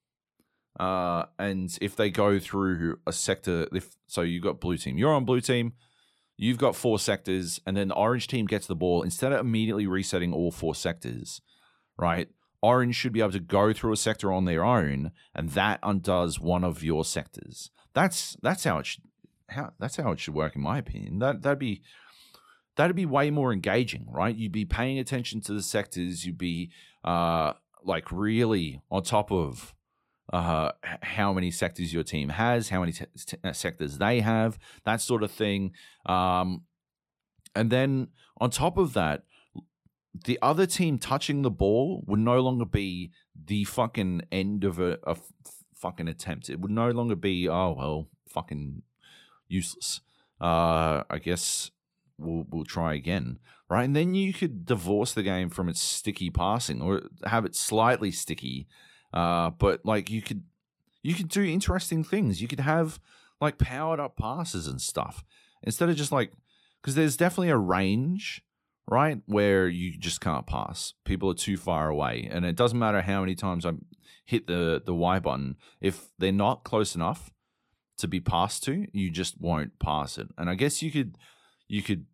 Uh, and if they go through a sector, if so, you got blue team, you're on blue team, you've got four sectors, and then the orange team gets the ball. Instead of immediately resetting all four sectors, right? Orange should be able to go through a sector on their own, and that undoes one of your sectors. That's that's how it should how that's how it should work, in my opinion. That that'd be that'd be way more engaging, right? You'd be paying attention to the sectors. You'd be uh, like really on top of uh, how many sectors your team has, how many t- t- uh, sectors they have, that sort of thing. Um, and then on top of that, the other team touching the ball would no longer be the fucking end of a, a f- fucking attempt. It would no longer be, oh, well, fucking useless. Uh, I guess we'll, we'll try again. Right. And then you could divorce the game from its sticky passing or have it slightly sticky uh, but like you could you could do interesting things. You could have like powered up passes and stuff instead of just like because there's definitely a range right where you just can't pass. People are too far away, and it doesn't matter how many times I hit the the Y button. If they're not close enough to be passed to, you just won't pass it. And I guess you could you could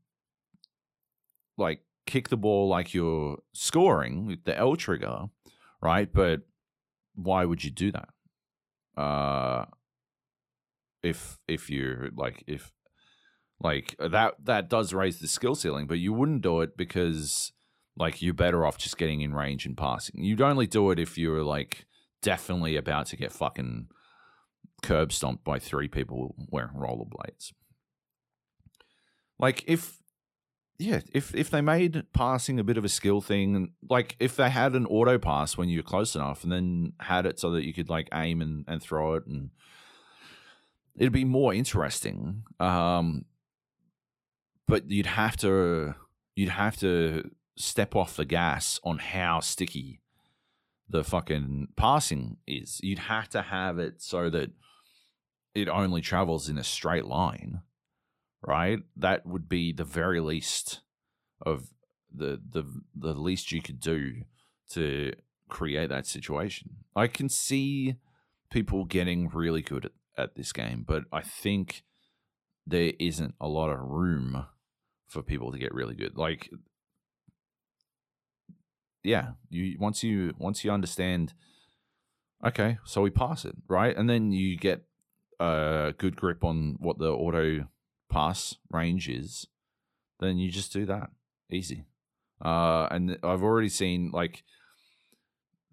like kick the ball like you're scoring with the L trigger, right? But why would you do that? Uh, if if you're like if like uh, that that does raise the skill ceiling, but you wouldn't do it because like you're better off just getting in range and passing. You'd only do it if you're like definitely about to get fucking curb stomped by three people wearing rollerblades. Like if yeah, if if they made passing a bit of a skill thing, like if they had an auto pass when you're close enough, and then had it so that you could like aim and, and throw it, and it'd be more interesting. Um, but you'd have to you'd have to step off the gas on how sticky the fucking passing is. You'd have to have it so that it only travels in a straight line, right? That would be the very least of the the the least you could do to create that situation. I can see people getting really good at, at this game, but I think there isn't a lot of room for people to get really good. Like yeah, you once you once you understand okay, so we pass it, right? And then you get a good grip on what the auto pass range is, then you just do that. Easy. Uh, and I've already seen like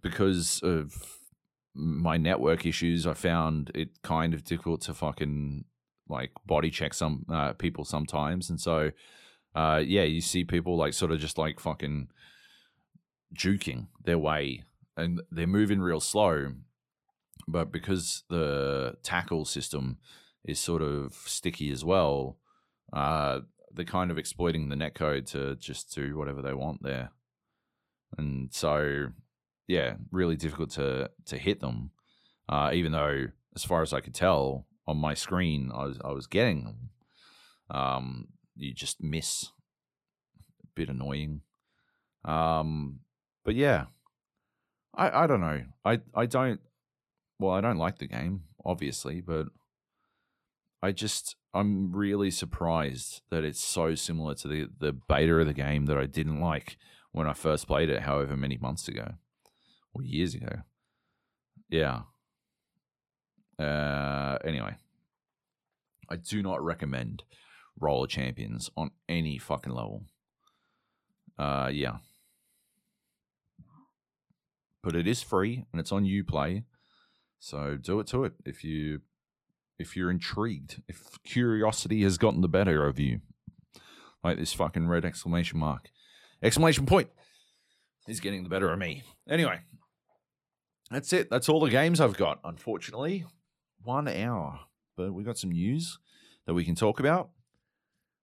because of my network issues, I found it kind of difficult to fucking like body check some uh, people sometimes, and so uh, yeah, you see people like sort of just like fucking juking their way, and they're moving real slow, but because the tackle system is sort of sticky as well, uh, they're kind of exploiting the netcode to just do whatever they want there, and so yeah, really difficult to to hit them. Uh, even though, as far as I could tell on my screen, I was I was getting them. Um, you just miss. A bit annoying. Um, but yeah, I I don't know. I I don't. Well, I don't like the game, obviously, but I just I'm really surprised that it's so similar to the the beta of the game that I didn't like when I first played it, however many months ago or years ago. Yeah. Uh, anyway, I do not recommend Roller Champions on any fucking level. Uh, yeah. But it is free and it's on UPlay, so do it to it if you if you're intrigued, if curiosity has gotten the better of you, like this fucking red exclamation mark, exclamation point is getting the better of me. Anyway, that's it. That's all the games I've got. Unfortunately, one hour, but we got some news that we can talk about.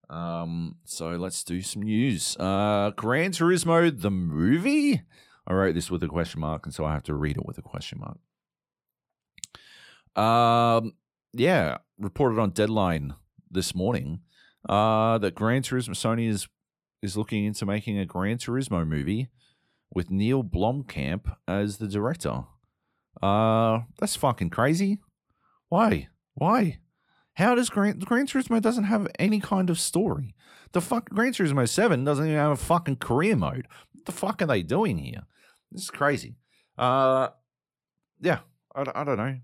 Um, so let's do some news. Uh, Gran Turismo the movie. I wrote this with a question mark, and so I have to read it with a question mark. Um, yeah, reported on Deadline this morning. Uh, that Gran Turismo Sony is is looking into making a Gran Turismo movie with Neil Blomkamp as the director. Uh, that's fucking crazy. Why? Why? How does Gran, Gran Turismo doesn't have any kind of story? The fuck Gran Turismo Seven doesn't even have a fucking career mode. What the fuck are they doing here? This is crazy. Uh, yeah, I, I don't know.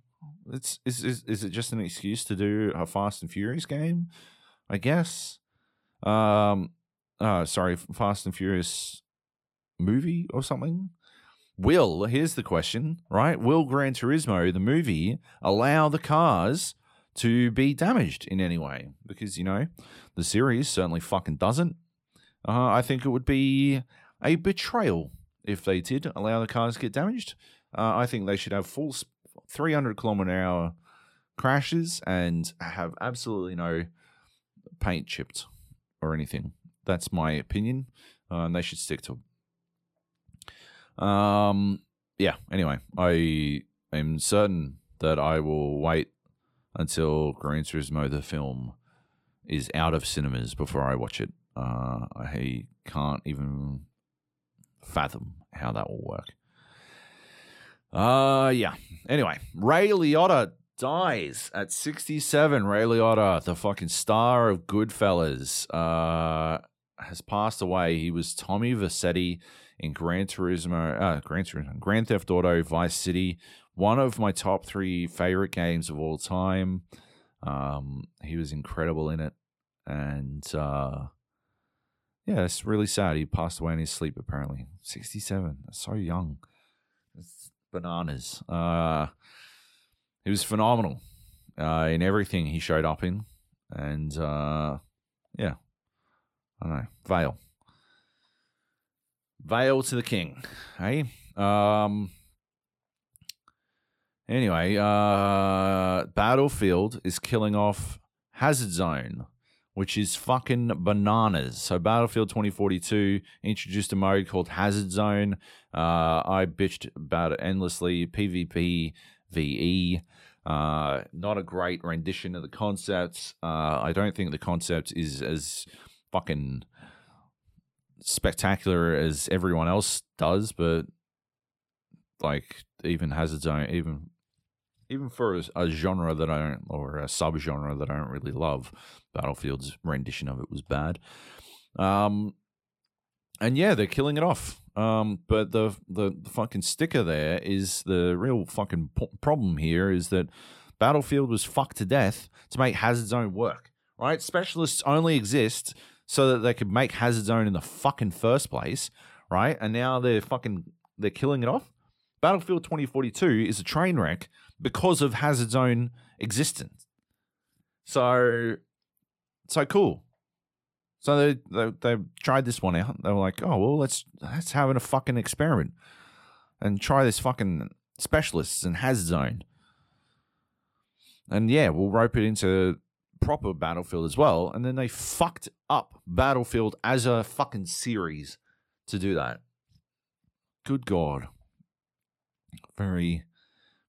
It's is, is is it just an excuse to do a Fast and Furious game? I guess. Um, uh, sorry, Fast and Furious movie or something. Will here's the question, right? Will Gran Turismo the movie allow the cars to be damaged in any way? Because you know the series certainly fucking doesn't. Uh, I think it would be a betrayal if they did allow the cars to get damaged. Uh, I think they should have full 300 kilometer hour crashes and have absolutely no paint chipped or anything. That's my opinion, uh, and they should stick to it. Um, yeah. Anyway, I am certain that I will wait until Gran Turismo the film is out of cinemas before I watch it. Uh, I can't even fathom how that will work. Uh yeah. Anyway, Ray Liotta dies at 67. Ray Liotta, the fucking star of Goodfellas, uh, has passed away. He was Tommy Vercetti in Gran Turismo, uh, Gran Turismo, Grand Theft Auto, Vice City. One of my top three favorite games of all time. Um, he was incredible in it, and uh, yeah, it's really sad. He passed away in his sleep. Apparently, sixty-seven. So young. Bananas. Uh, he was phenomenal. uh, in everything he showed up in, and uh, yeah, I don't know. Vale, Vale to the king, hey. Um. Anyway, uh, Battlefield is killing off Hazard Zone, which is fucking bananas. So Battlefield 2042 introduced a mode called Hazard Zone. Uh, I bitched about it endlessly. PvP, VE. Uh, not a great rendition of the concepts. Uh, I don't think the concept is as fucking spectacular as everyone else does, but like even Hazard Zone, even even for a, a genre that I don't or a subgenre that I don't really love, Battlefield's rendition of it was bad. Um, and yeah, they're killing it off. Um, but the, the the fucking sticker there is the real fucking problem here is that Battlefield was fucked to death to make Hazard Zone work. Right, specialists only exist so that they could make Hazard Zone in the fucking first place. Right, and now they're fucking they're killing it off. Battlefield 2042 is a train wreck because of Hazard Zone existence. So, so cool. So they, they they tried this one out. They were like, oh well, let's let's have a fucking experiment and try this fucking specialists and Hazard Zone. And yeah, we'll rope it into proper Battlefield as well. And then they fucked up Battlefield as a fucking series to do that. Good God. Very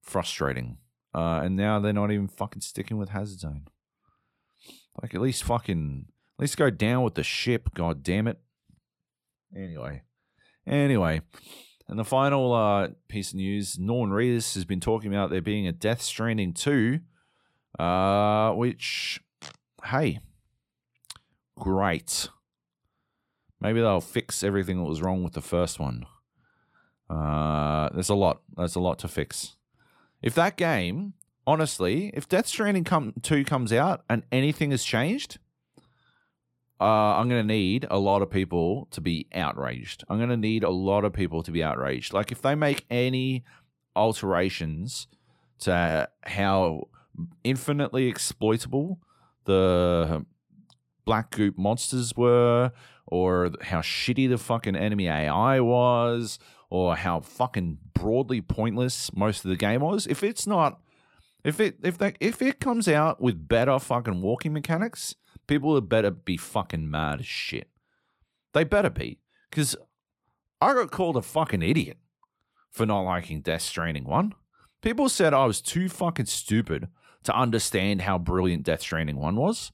frustrating. Uh, and now they're not even fucking sticking with Hazard Zone. Like at least fucking at least go down with the ship, god damn it. Anyway. Anyway. And the final uh, piece of news, Norman Reedus has been talking about there being a Death Stranding 2, uh, which, hey, great. Maybe they'll fix everything that was wrong with the first one. Uh, there's a lot. There's a lot to fix. If that game, honestly, if Death Stranding come, 2 comes out and anything has changed, uh, I'm going to need a lot of people to be outraged. I'm going to need a lot of people to be outraged. Like, if they make any alterations to how infinitely exploitable the black goop monsters were, or how shitty the fucking enemy AI was, or how fucking broadly pointless most of the game was. If it's not, if it if that if it comes out with better fucking walking mechanics, people had better be fucking mad as shit. They better be, because I got called a fucking idiot for not liking Death Stranding one. People said I was too fucking stupid to understand how brilliant Death Stranding one was.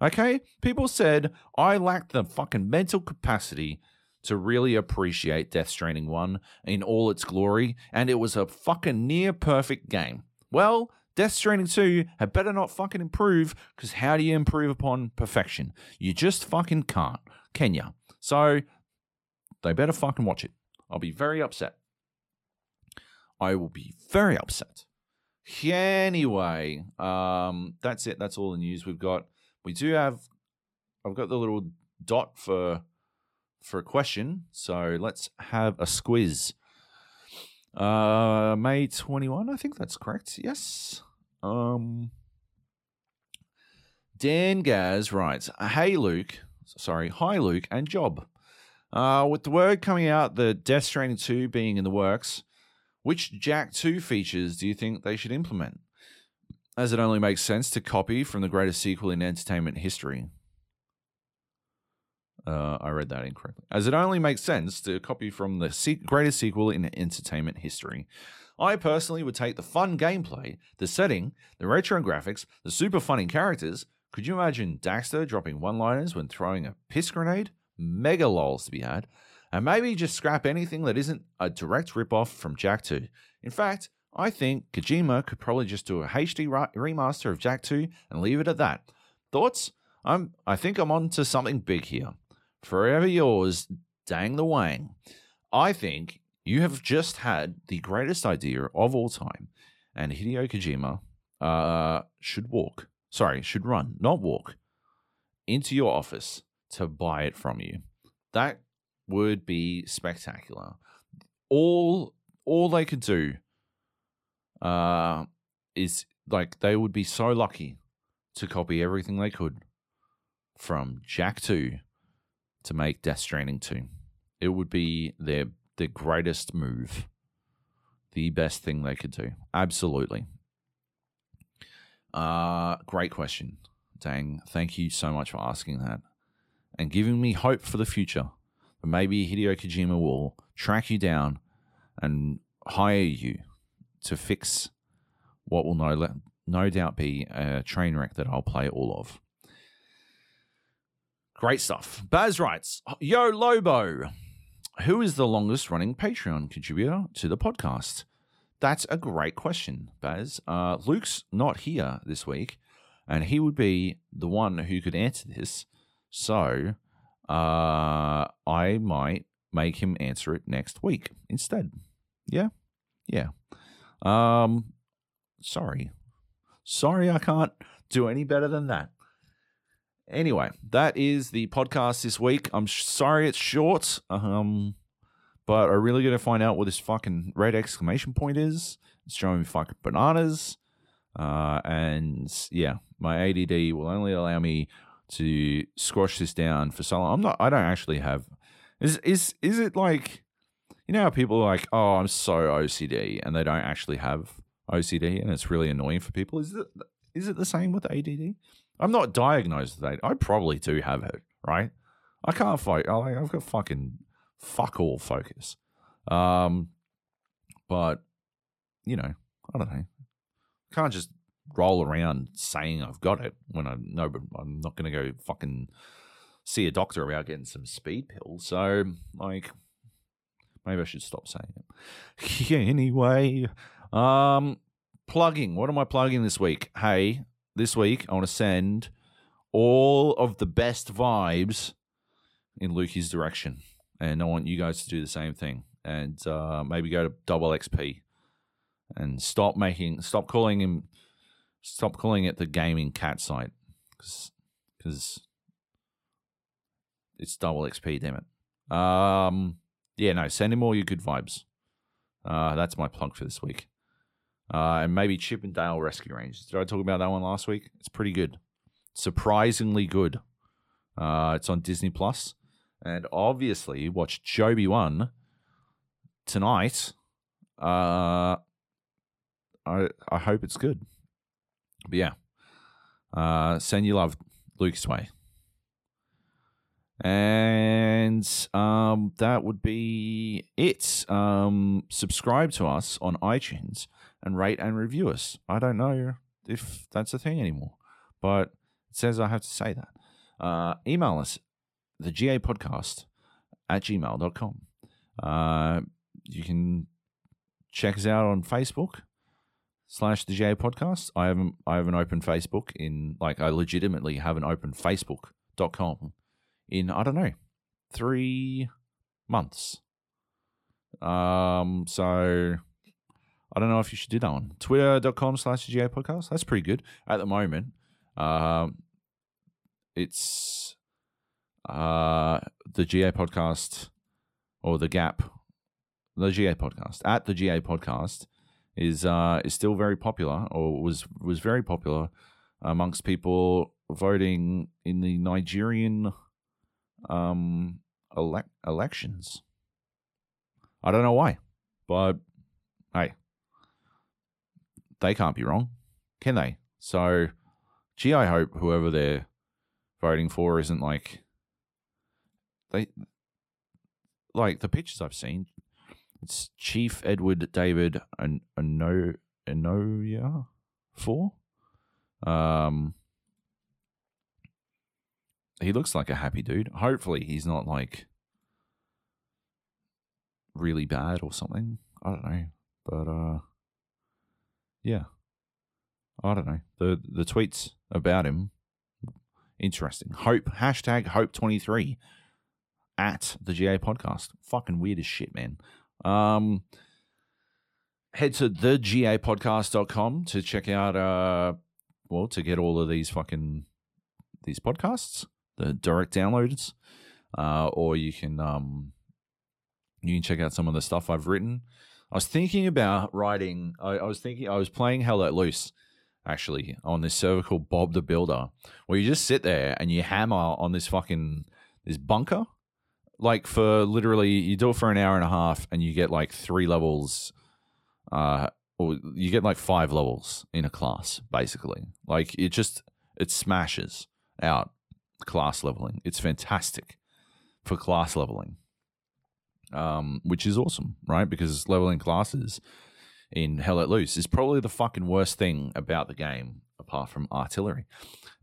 Okay? People said I lacked the fucking mental capacity to really appreciate Death Stranding 1 in all its glory, and it was a fucking near perfect game. Well, Death Stranding 2 had better not fucking improve, because how do you improve upon perfection? You just fucking can't, can you? So, they better fucking watch it. I'll be very upset. I will be very upset. Anyway, um, that's it. That's all the news we've got. We do have, I've got the little dot for for a question. So let's have a squiz. Uh, May 21, I think that's correct. Yes. Um, Dan Gaz writes, Hey, Luke. Sorry. Hi, Luke and Joab. Uh, with the word coming out that Death Stranding 2 being in the works, which Jak 2 features do you think they should implement? As it only makes sense to copy from the greatest sequel in entertainment history. Uh, I read that incorrectly. As it only makes sense to copy from the se- greatest sequel in entertainment history. I personally would take the fun gameplay, the setting, the retro graphics, the super funny characters. Could you imagine Daxter dropping one liners when throwing a piss grenade? Mega lols to be had. And maybe just scrap anything that isn't a direct rip-off from Jak 2. In fact, I think Kojima could probably just do a HD remaster of Jak 2 and leave it at that. Thoughts? I'm I think I'm on to something big here. Forever yours, Dang the Wang. I think you have just had the greatest idea of all time, and Hideo Kojima uh, should walk, sorry, should run, not walk, into your office to buy it from you. That would be spectacular. All all they could do uh, is like they would be so lucky to copy everything they could from Jak 2 to make Death Stranding 2. It would be their their greatest move. The best thing they could do. Absolutely. Uh great question. Dang, thank you so much for asking that and giving me hope for the future. Maybe Hideo Kojima will track you down and hire you to fix what will no, no doubt be a train wreck that I'll play all of. Great stuff. Baz writes Yo, Lobo, who is the longest running Patreon contributor to the podcast? That's a great question, Baz. Uh, Luke's not here this week, and he would be the one who could answer this. So uh, I might make him answer it next week instead. Yeah, yeah. Um, sorry, sorry, I can't do any better than that. Anyway, that is the podcast this week. I'm sorry it's short. Um, but I really got to find out what this fucking red exclamation point is. It's showing me fucking bananas. Uh, and yeah, my ADD will only allow me to squash this down for so long. I'm not. I don't actually have. Is is is it like, you know, how people are like, oh, I'm so OCD, and they don't actually have OCD, and it's really annoying for people. Is it is it the same with ADD? I'm not diagnosed with that. I probably do have it, right? I can't fight. I've got fucking fuck all focus. Um, but you know, I don't know. Can't just roll around saying I've got it when I know, but I'm not going to go fucking see a doctor about getting some speed pills. So, like, maybe I should stop saying it. anyway, um, plugging. What am I plugging this week? Hey, this week I want to send all of the best vibes in Lukey's direction, and I want you guys to do the same thing, and uh, maybe go to Double XP and stop making, stop calling him, stop calling it the gaming cat site, because it's Double XP, damn it. Um, yeah, no, send him all your good vibes. Uh, that's my plug for this week uh, and maybe Chip 'n Dale Rescue Rangers. Did I talk about that one last week? It's pretty good, surprisingly good. Uh, it's on Disney Plus, and obviously watch Obi-Wan tonight. Uh, I I hope it's good. But yeah, uh, send your love Lucas way. And um, that would be it. Um, subscribe to us on iTunes and rate and review us. I don't know if that's a thing anymore, but it says I have to say that. Uh, email us, the GA podcast at gmail.com. Uh, you can check us out on Facebook slash the GA podcast. I haven't I haven't opened Facebook in like I legitimately haven't opened Facebook.com in I don't know three months. Um so I don't know if you should do that one. Twitter.com slash GA podcast. That's pretty good at the moment. Um, it's uh, the GA podcast or the Gap, the GA podcast at the GA podcast is uh, is still very popular or was was very popular amongst people voting in the Nigerian um, ele- elections. I don't know why, but hey, they can't be wrong, can they? So, gee, I hope whoever they're voting for isn't like they like the pictures I've seen. It's Chief Edward David and Ano Anoya for. Um, he looks like a happy dude. Hopefully, he's not like really bad or something. I don't know, but uh, yeah. I don't know. The the tweets about him interesting. Hope hashtag hope twenty three at the GA podcast. Fucking weird as shit, man. Um head to thegapodcast.com to check out uh well to get all of these fucking these podcasts, the direct downloads. Uh or you can um you can check out some of the stuff I've written. I was thinking about writing. I, I was thinking I was playing Hell Let Loose, actually on this server called Bob the Builder, where you just sit there and you hammer on this fucking this bunker, like for literally you do it for an hour and a half, and you get like three levels, uh, or you get like five levels in a class, basically. Like it just it smashes out class leveling. It's fantastic for class leveling, um, which is awesome, right? Because leveling classes in Hell Let Loose is probably the fucking worst thing about the game, apart from artillery.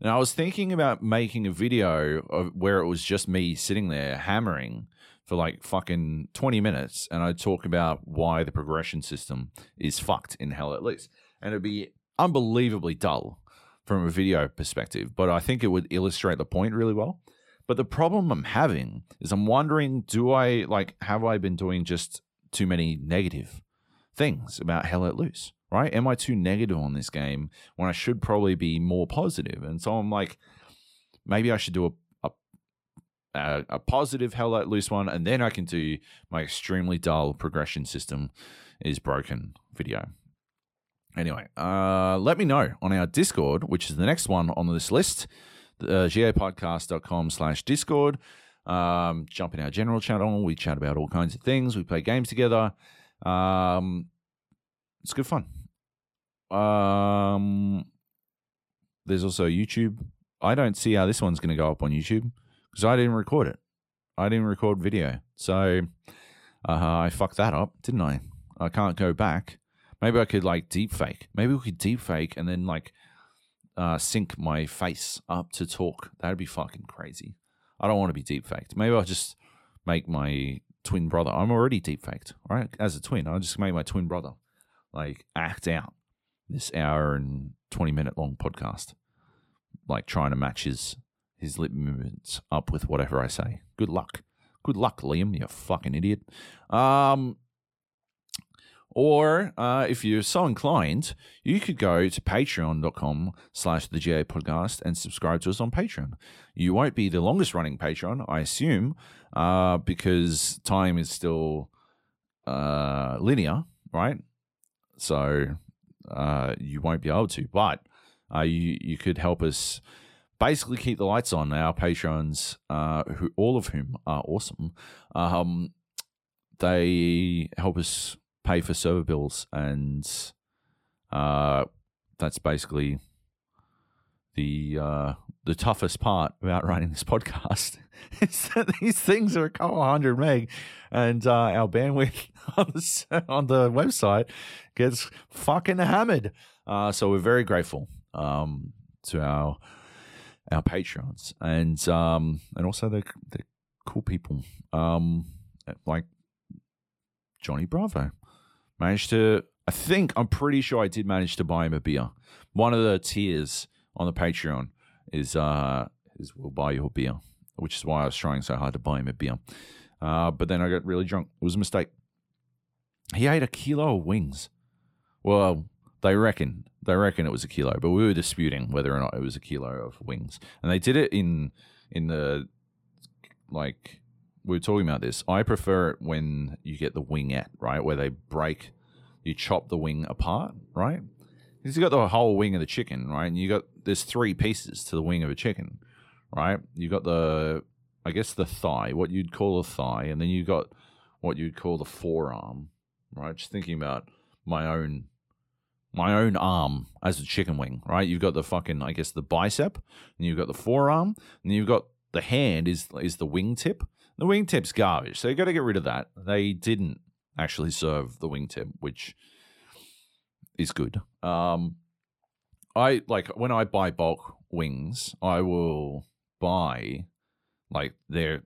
And I was thinking about making a video of where it was just me sitting there hammering for like fucking 20 minutes and I'd talk about why the progression system is fucked in Hell Let Loose. And it'd be unbelievably dull from a video perspective, but I think it would illustrate the point really well. But the problem I'm having is I'm wondering do I like have I been doing just too many negative things about Hell Let Loose, right? Am I too negative on this game when I should probably be more positive? And so I'm like, maybe I should do a a, a positive Hell Let Loose one, and then I can do my extremely dull progression system is broken video. Anyway, uh, let me know on our Discord, which is the next one on this list, uh, gapodcast.com slash Discord. Um, jump in our general channel. We chat about all kinds of things. We play games together. Um, it's good fun. Um, there's also YouTube. I don't see how this one's going to go up on YouTube because I didn't record it. I didn't record video, so uh, I fucked that up, didn't I? I can't go back. Maybe I could like deep fake. Maybe we could deep fake and then like uh, sync my face up to talk. That'd be fucking crazy. I don't want to be deep faked. Maybe I'll just make my twin brother. I'm already deep faked, right? As a twin, I'll just make my twin brother like act out this hour and 20 minute long podcast, like trying to match his his lip movements up with whatever I say. Good luck. Good luck, Liam, you fucking idiot. Um, or uh, if you're so inclined, you could go to patreon.com slash the GA podcast and subscribe to us on Patreon. You won't be the longest running Patreon, I assume, uh, because time is still uh, linear, right? So uh, you won't be able to. But uh, you, you could help us basically keep the lights on. Our patrons, uh, who all of whom are awesome, um, they help us pay for server bills, and uh, that's basically the uh, the toughest part about running this podcast. is that these things are a couple hundred meg, and uh, our bandwidth on the, on the website gets fucking hammered. Uh, so we're very grateful um, to our our patrons and um, and also the the cool people um, like Johnny Bravo managed to. I think I'm pretty sure I did manage to buy him a beer. One of the tiers on the Patreon is uh is we'll buy you a beer, which is why I was trying so hard to buy him a beer. Uh, but then I got really drunk. It was a mistake. He ate a kilo of wings. Well, they reckon they reckon it was a kilo, but we were disputing whether or not it was a kilo of wings. And they did it in in the like we were talking about this. I prefer it when you get the wingette, right, where they break, you chop the wing apart, right? Because you got the whole wing of the chicken, right, and you got there's three pieces to the wing of a chicken, right? You got the, I guess the thigh, what you'd call a thigh, and then you got what you'd call the forearm, right? Just thinking about my own my own arm as a chicken wing, right? You've got the fucking, I guess, the bicep, and you've got the forearm, and you've got the hand is is the wingtip, the wingtip's garbage, so you got to get rid of that. They didn't actually serve the wingtip, which is good. Um, I like when I buy bulk wings, I will buy like they're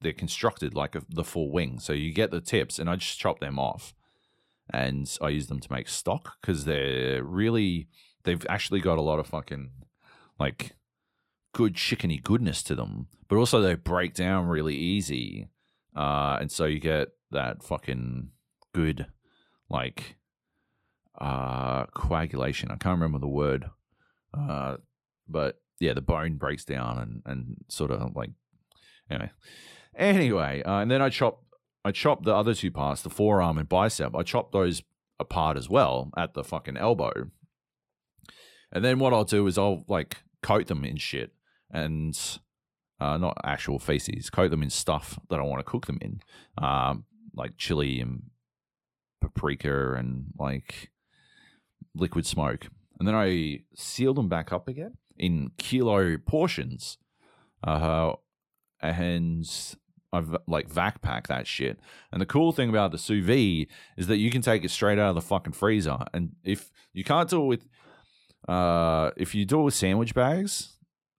they're constructed like a, the full wing, so you get the tips, and I just chop them off, and I use them to make stock because they're really they've actually got a lot of fucking like good chickeny goodness to them, but also they break down really easy. Uh, and so you get that fucking good, like, uh, coagulation. I can't remember the word. Uh, but yeah, the bone breaks down and, and sort of like, anyway. Anyway, uh, and then I chop, I chop the other two parts, the forearm and bicep. I chop those apart as well at the fucking elbow And then what I'll do is I'll like coat them in shit and uh, not actual feces, coat them in stuff that I want to cook them in, um, like chili and paprika and like liquid smoke. And then I seal them back up again in kilo portions. Uh, and I've like vac pack that shit. And the cool thing about the sous vide is that you can take it straight out of the fucking freezer. And if you can't do it with, uh, if you do it with sandwich bags,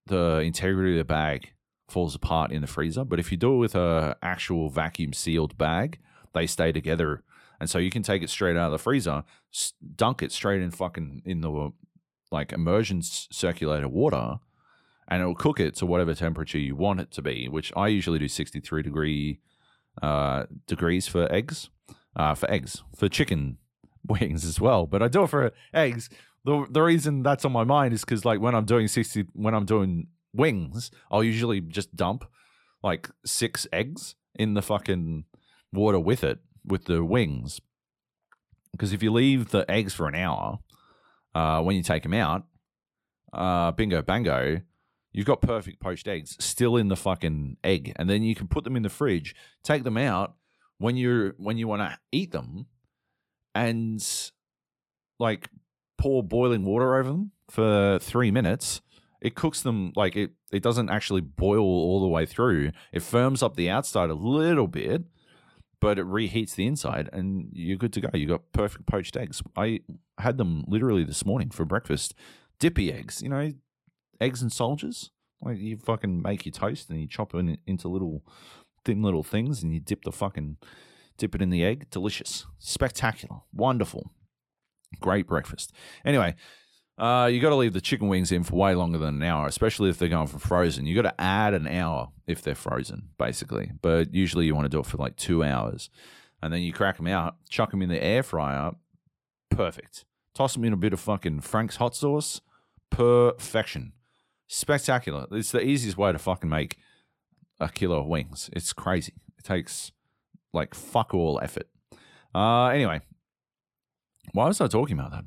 the integrity of the bag falls apart in the freezer. But if you do it with a actual vacuum sealed bag, they stay together. And so you can take it straight out of the freezer, dunk it straight in fucking in the like immersion circulator water, and it'll cook it to whatever temperature you want it to be. Which I usually do sixty three degree uh, degrees for eggs, uh, for eggs for chicken wings as well. But I do it for eggs. The the reason that's on my mind is because like when I'm doing sixty when I'm doing wings, I'll usually just dump like six eggs in the fucking water with it, with the wings. Because if you leave the eggs for an hour, uh, when you take them out, uh, bingo bango, you've got perfect poached eggs still in the fucking egg, and then you can put them in the fridge, take them out when you're when you want to eat them, and like pour boiling water over them for three minutes it cooks them like it it doesn't actually boil all the way through. It firms up the outside a little bit, but it reheats the inside and you're good to go. You got perfect poached eggs. I had them literally this morning for breakfast. Dippy eggs, you know, eggs and soldiers. Like you fucking make your toast and you chop it into little thin little things and you dip the fucking dip it in the egg. Delicious. Spectacular. Wonderful. Great breakfast. Anyway, uh, you got to leave the chicken wings in for way longer than an hour, especially if they're going for frozen. You got to add an hour if they're frozen, basically. But usually you want to do it for like two hours, and then you crack them out, chuck them in the air fryer. Perfect. Toss them in a bit of fucking Frank's hot sauce. Perfection. Spectacular. It's the easiest way to fucking make a kilo of wings. It's crazy. It takes like fuck all effort. Uh, anyway, why was I talking about that?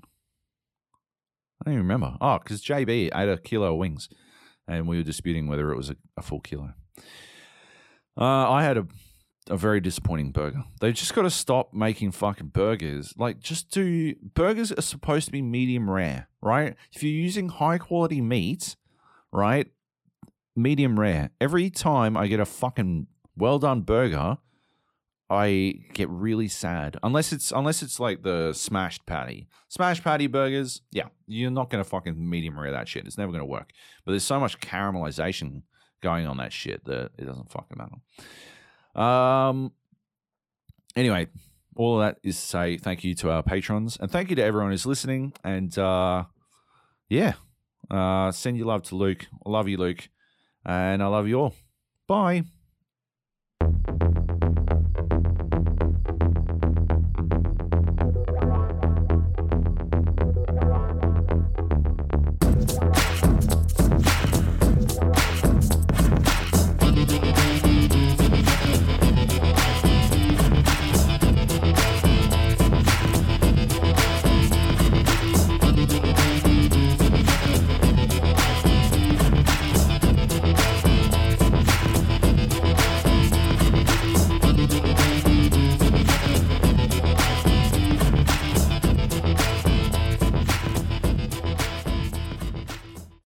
I don't even remember. Oh, because JB ate a kilo of wings, and we were disputing whether it was a, a full kilo. Uh, I had a a very disappointing burger. They've just got to stop making fucking burgers. Like, just do burgers are supposed to be medium rare, right? If you're using high quality meat, right, medium rare. Every time I get a fucking well done burger, I get really sad unless it's unless it's like the smashed patty, smashed patty burgers. Yeah, you're not gonna fucking medium rare that shit. It's never gonna work. But there's so much caramelization going on that shit that it doesn't fucking matter. Um. Anyway, all of that is to say thank you to our patrons and thank you to everyone who's listening. And uh, yeah, uh, send your love to Luke. I love you, Luke, and I love you all. Bye.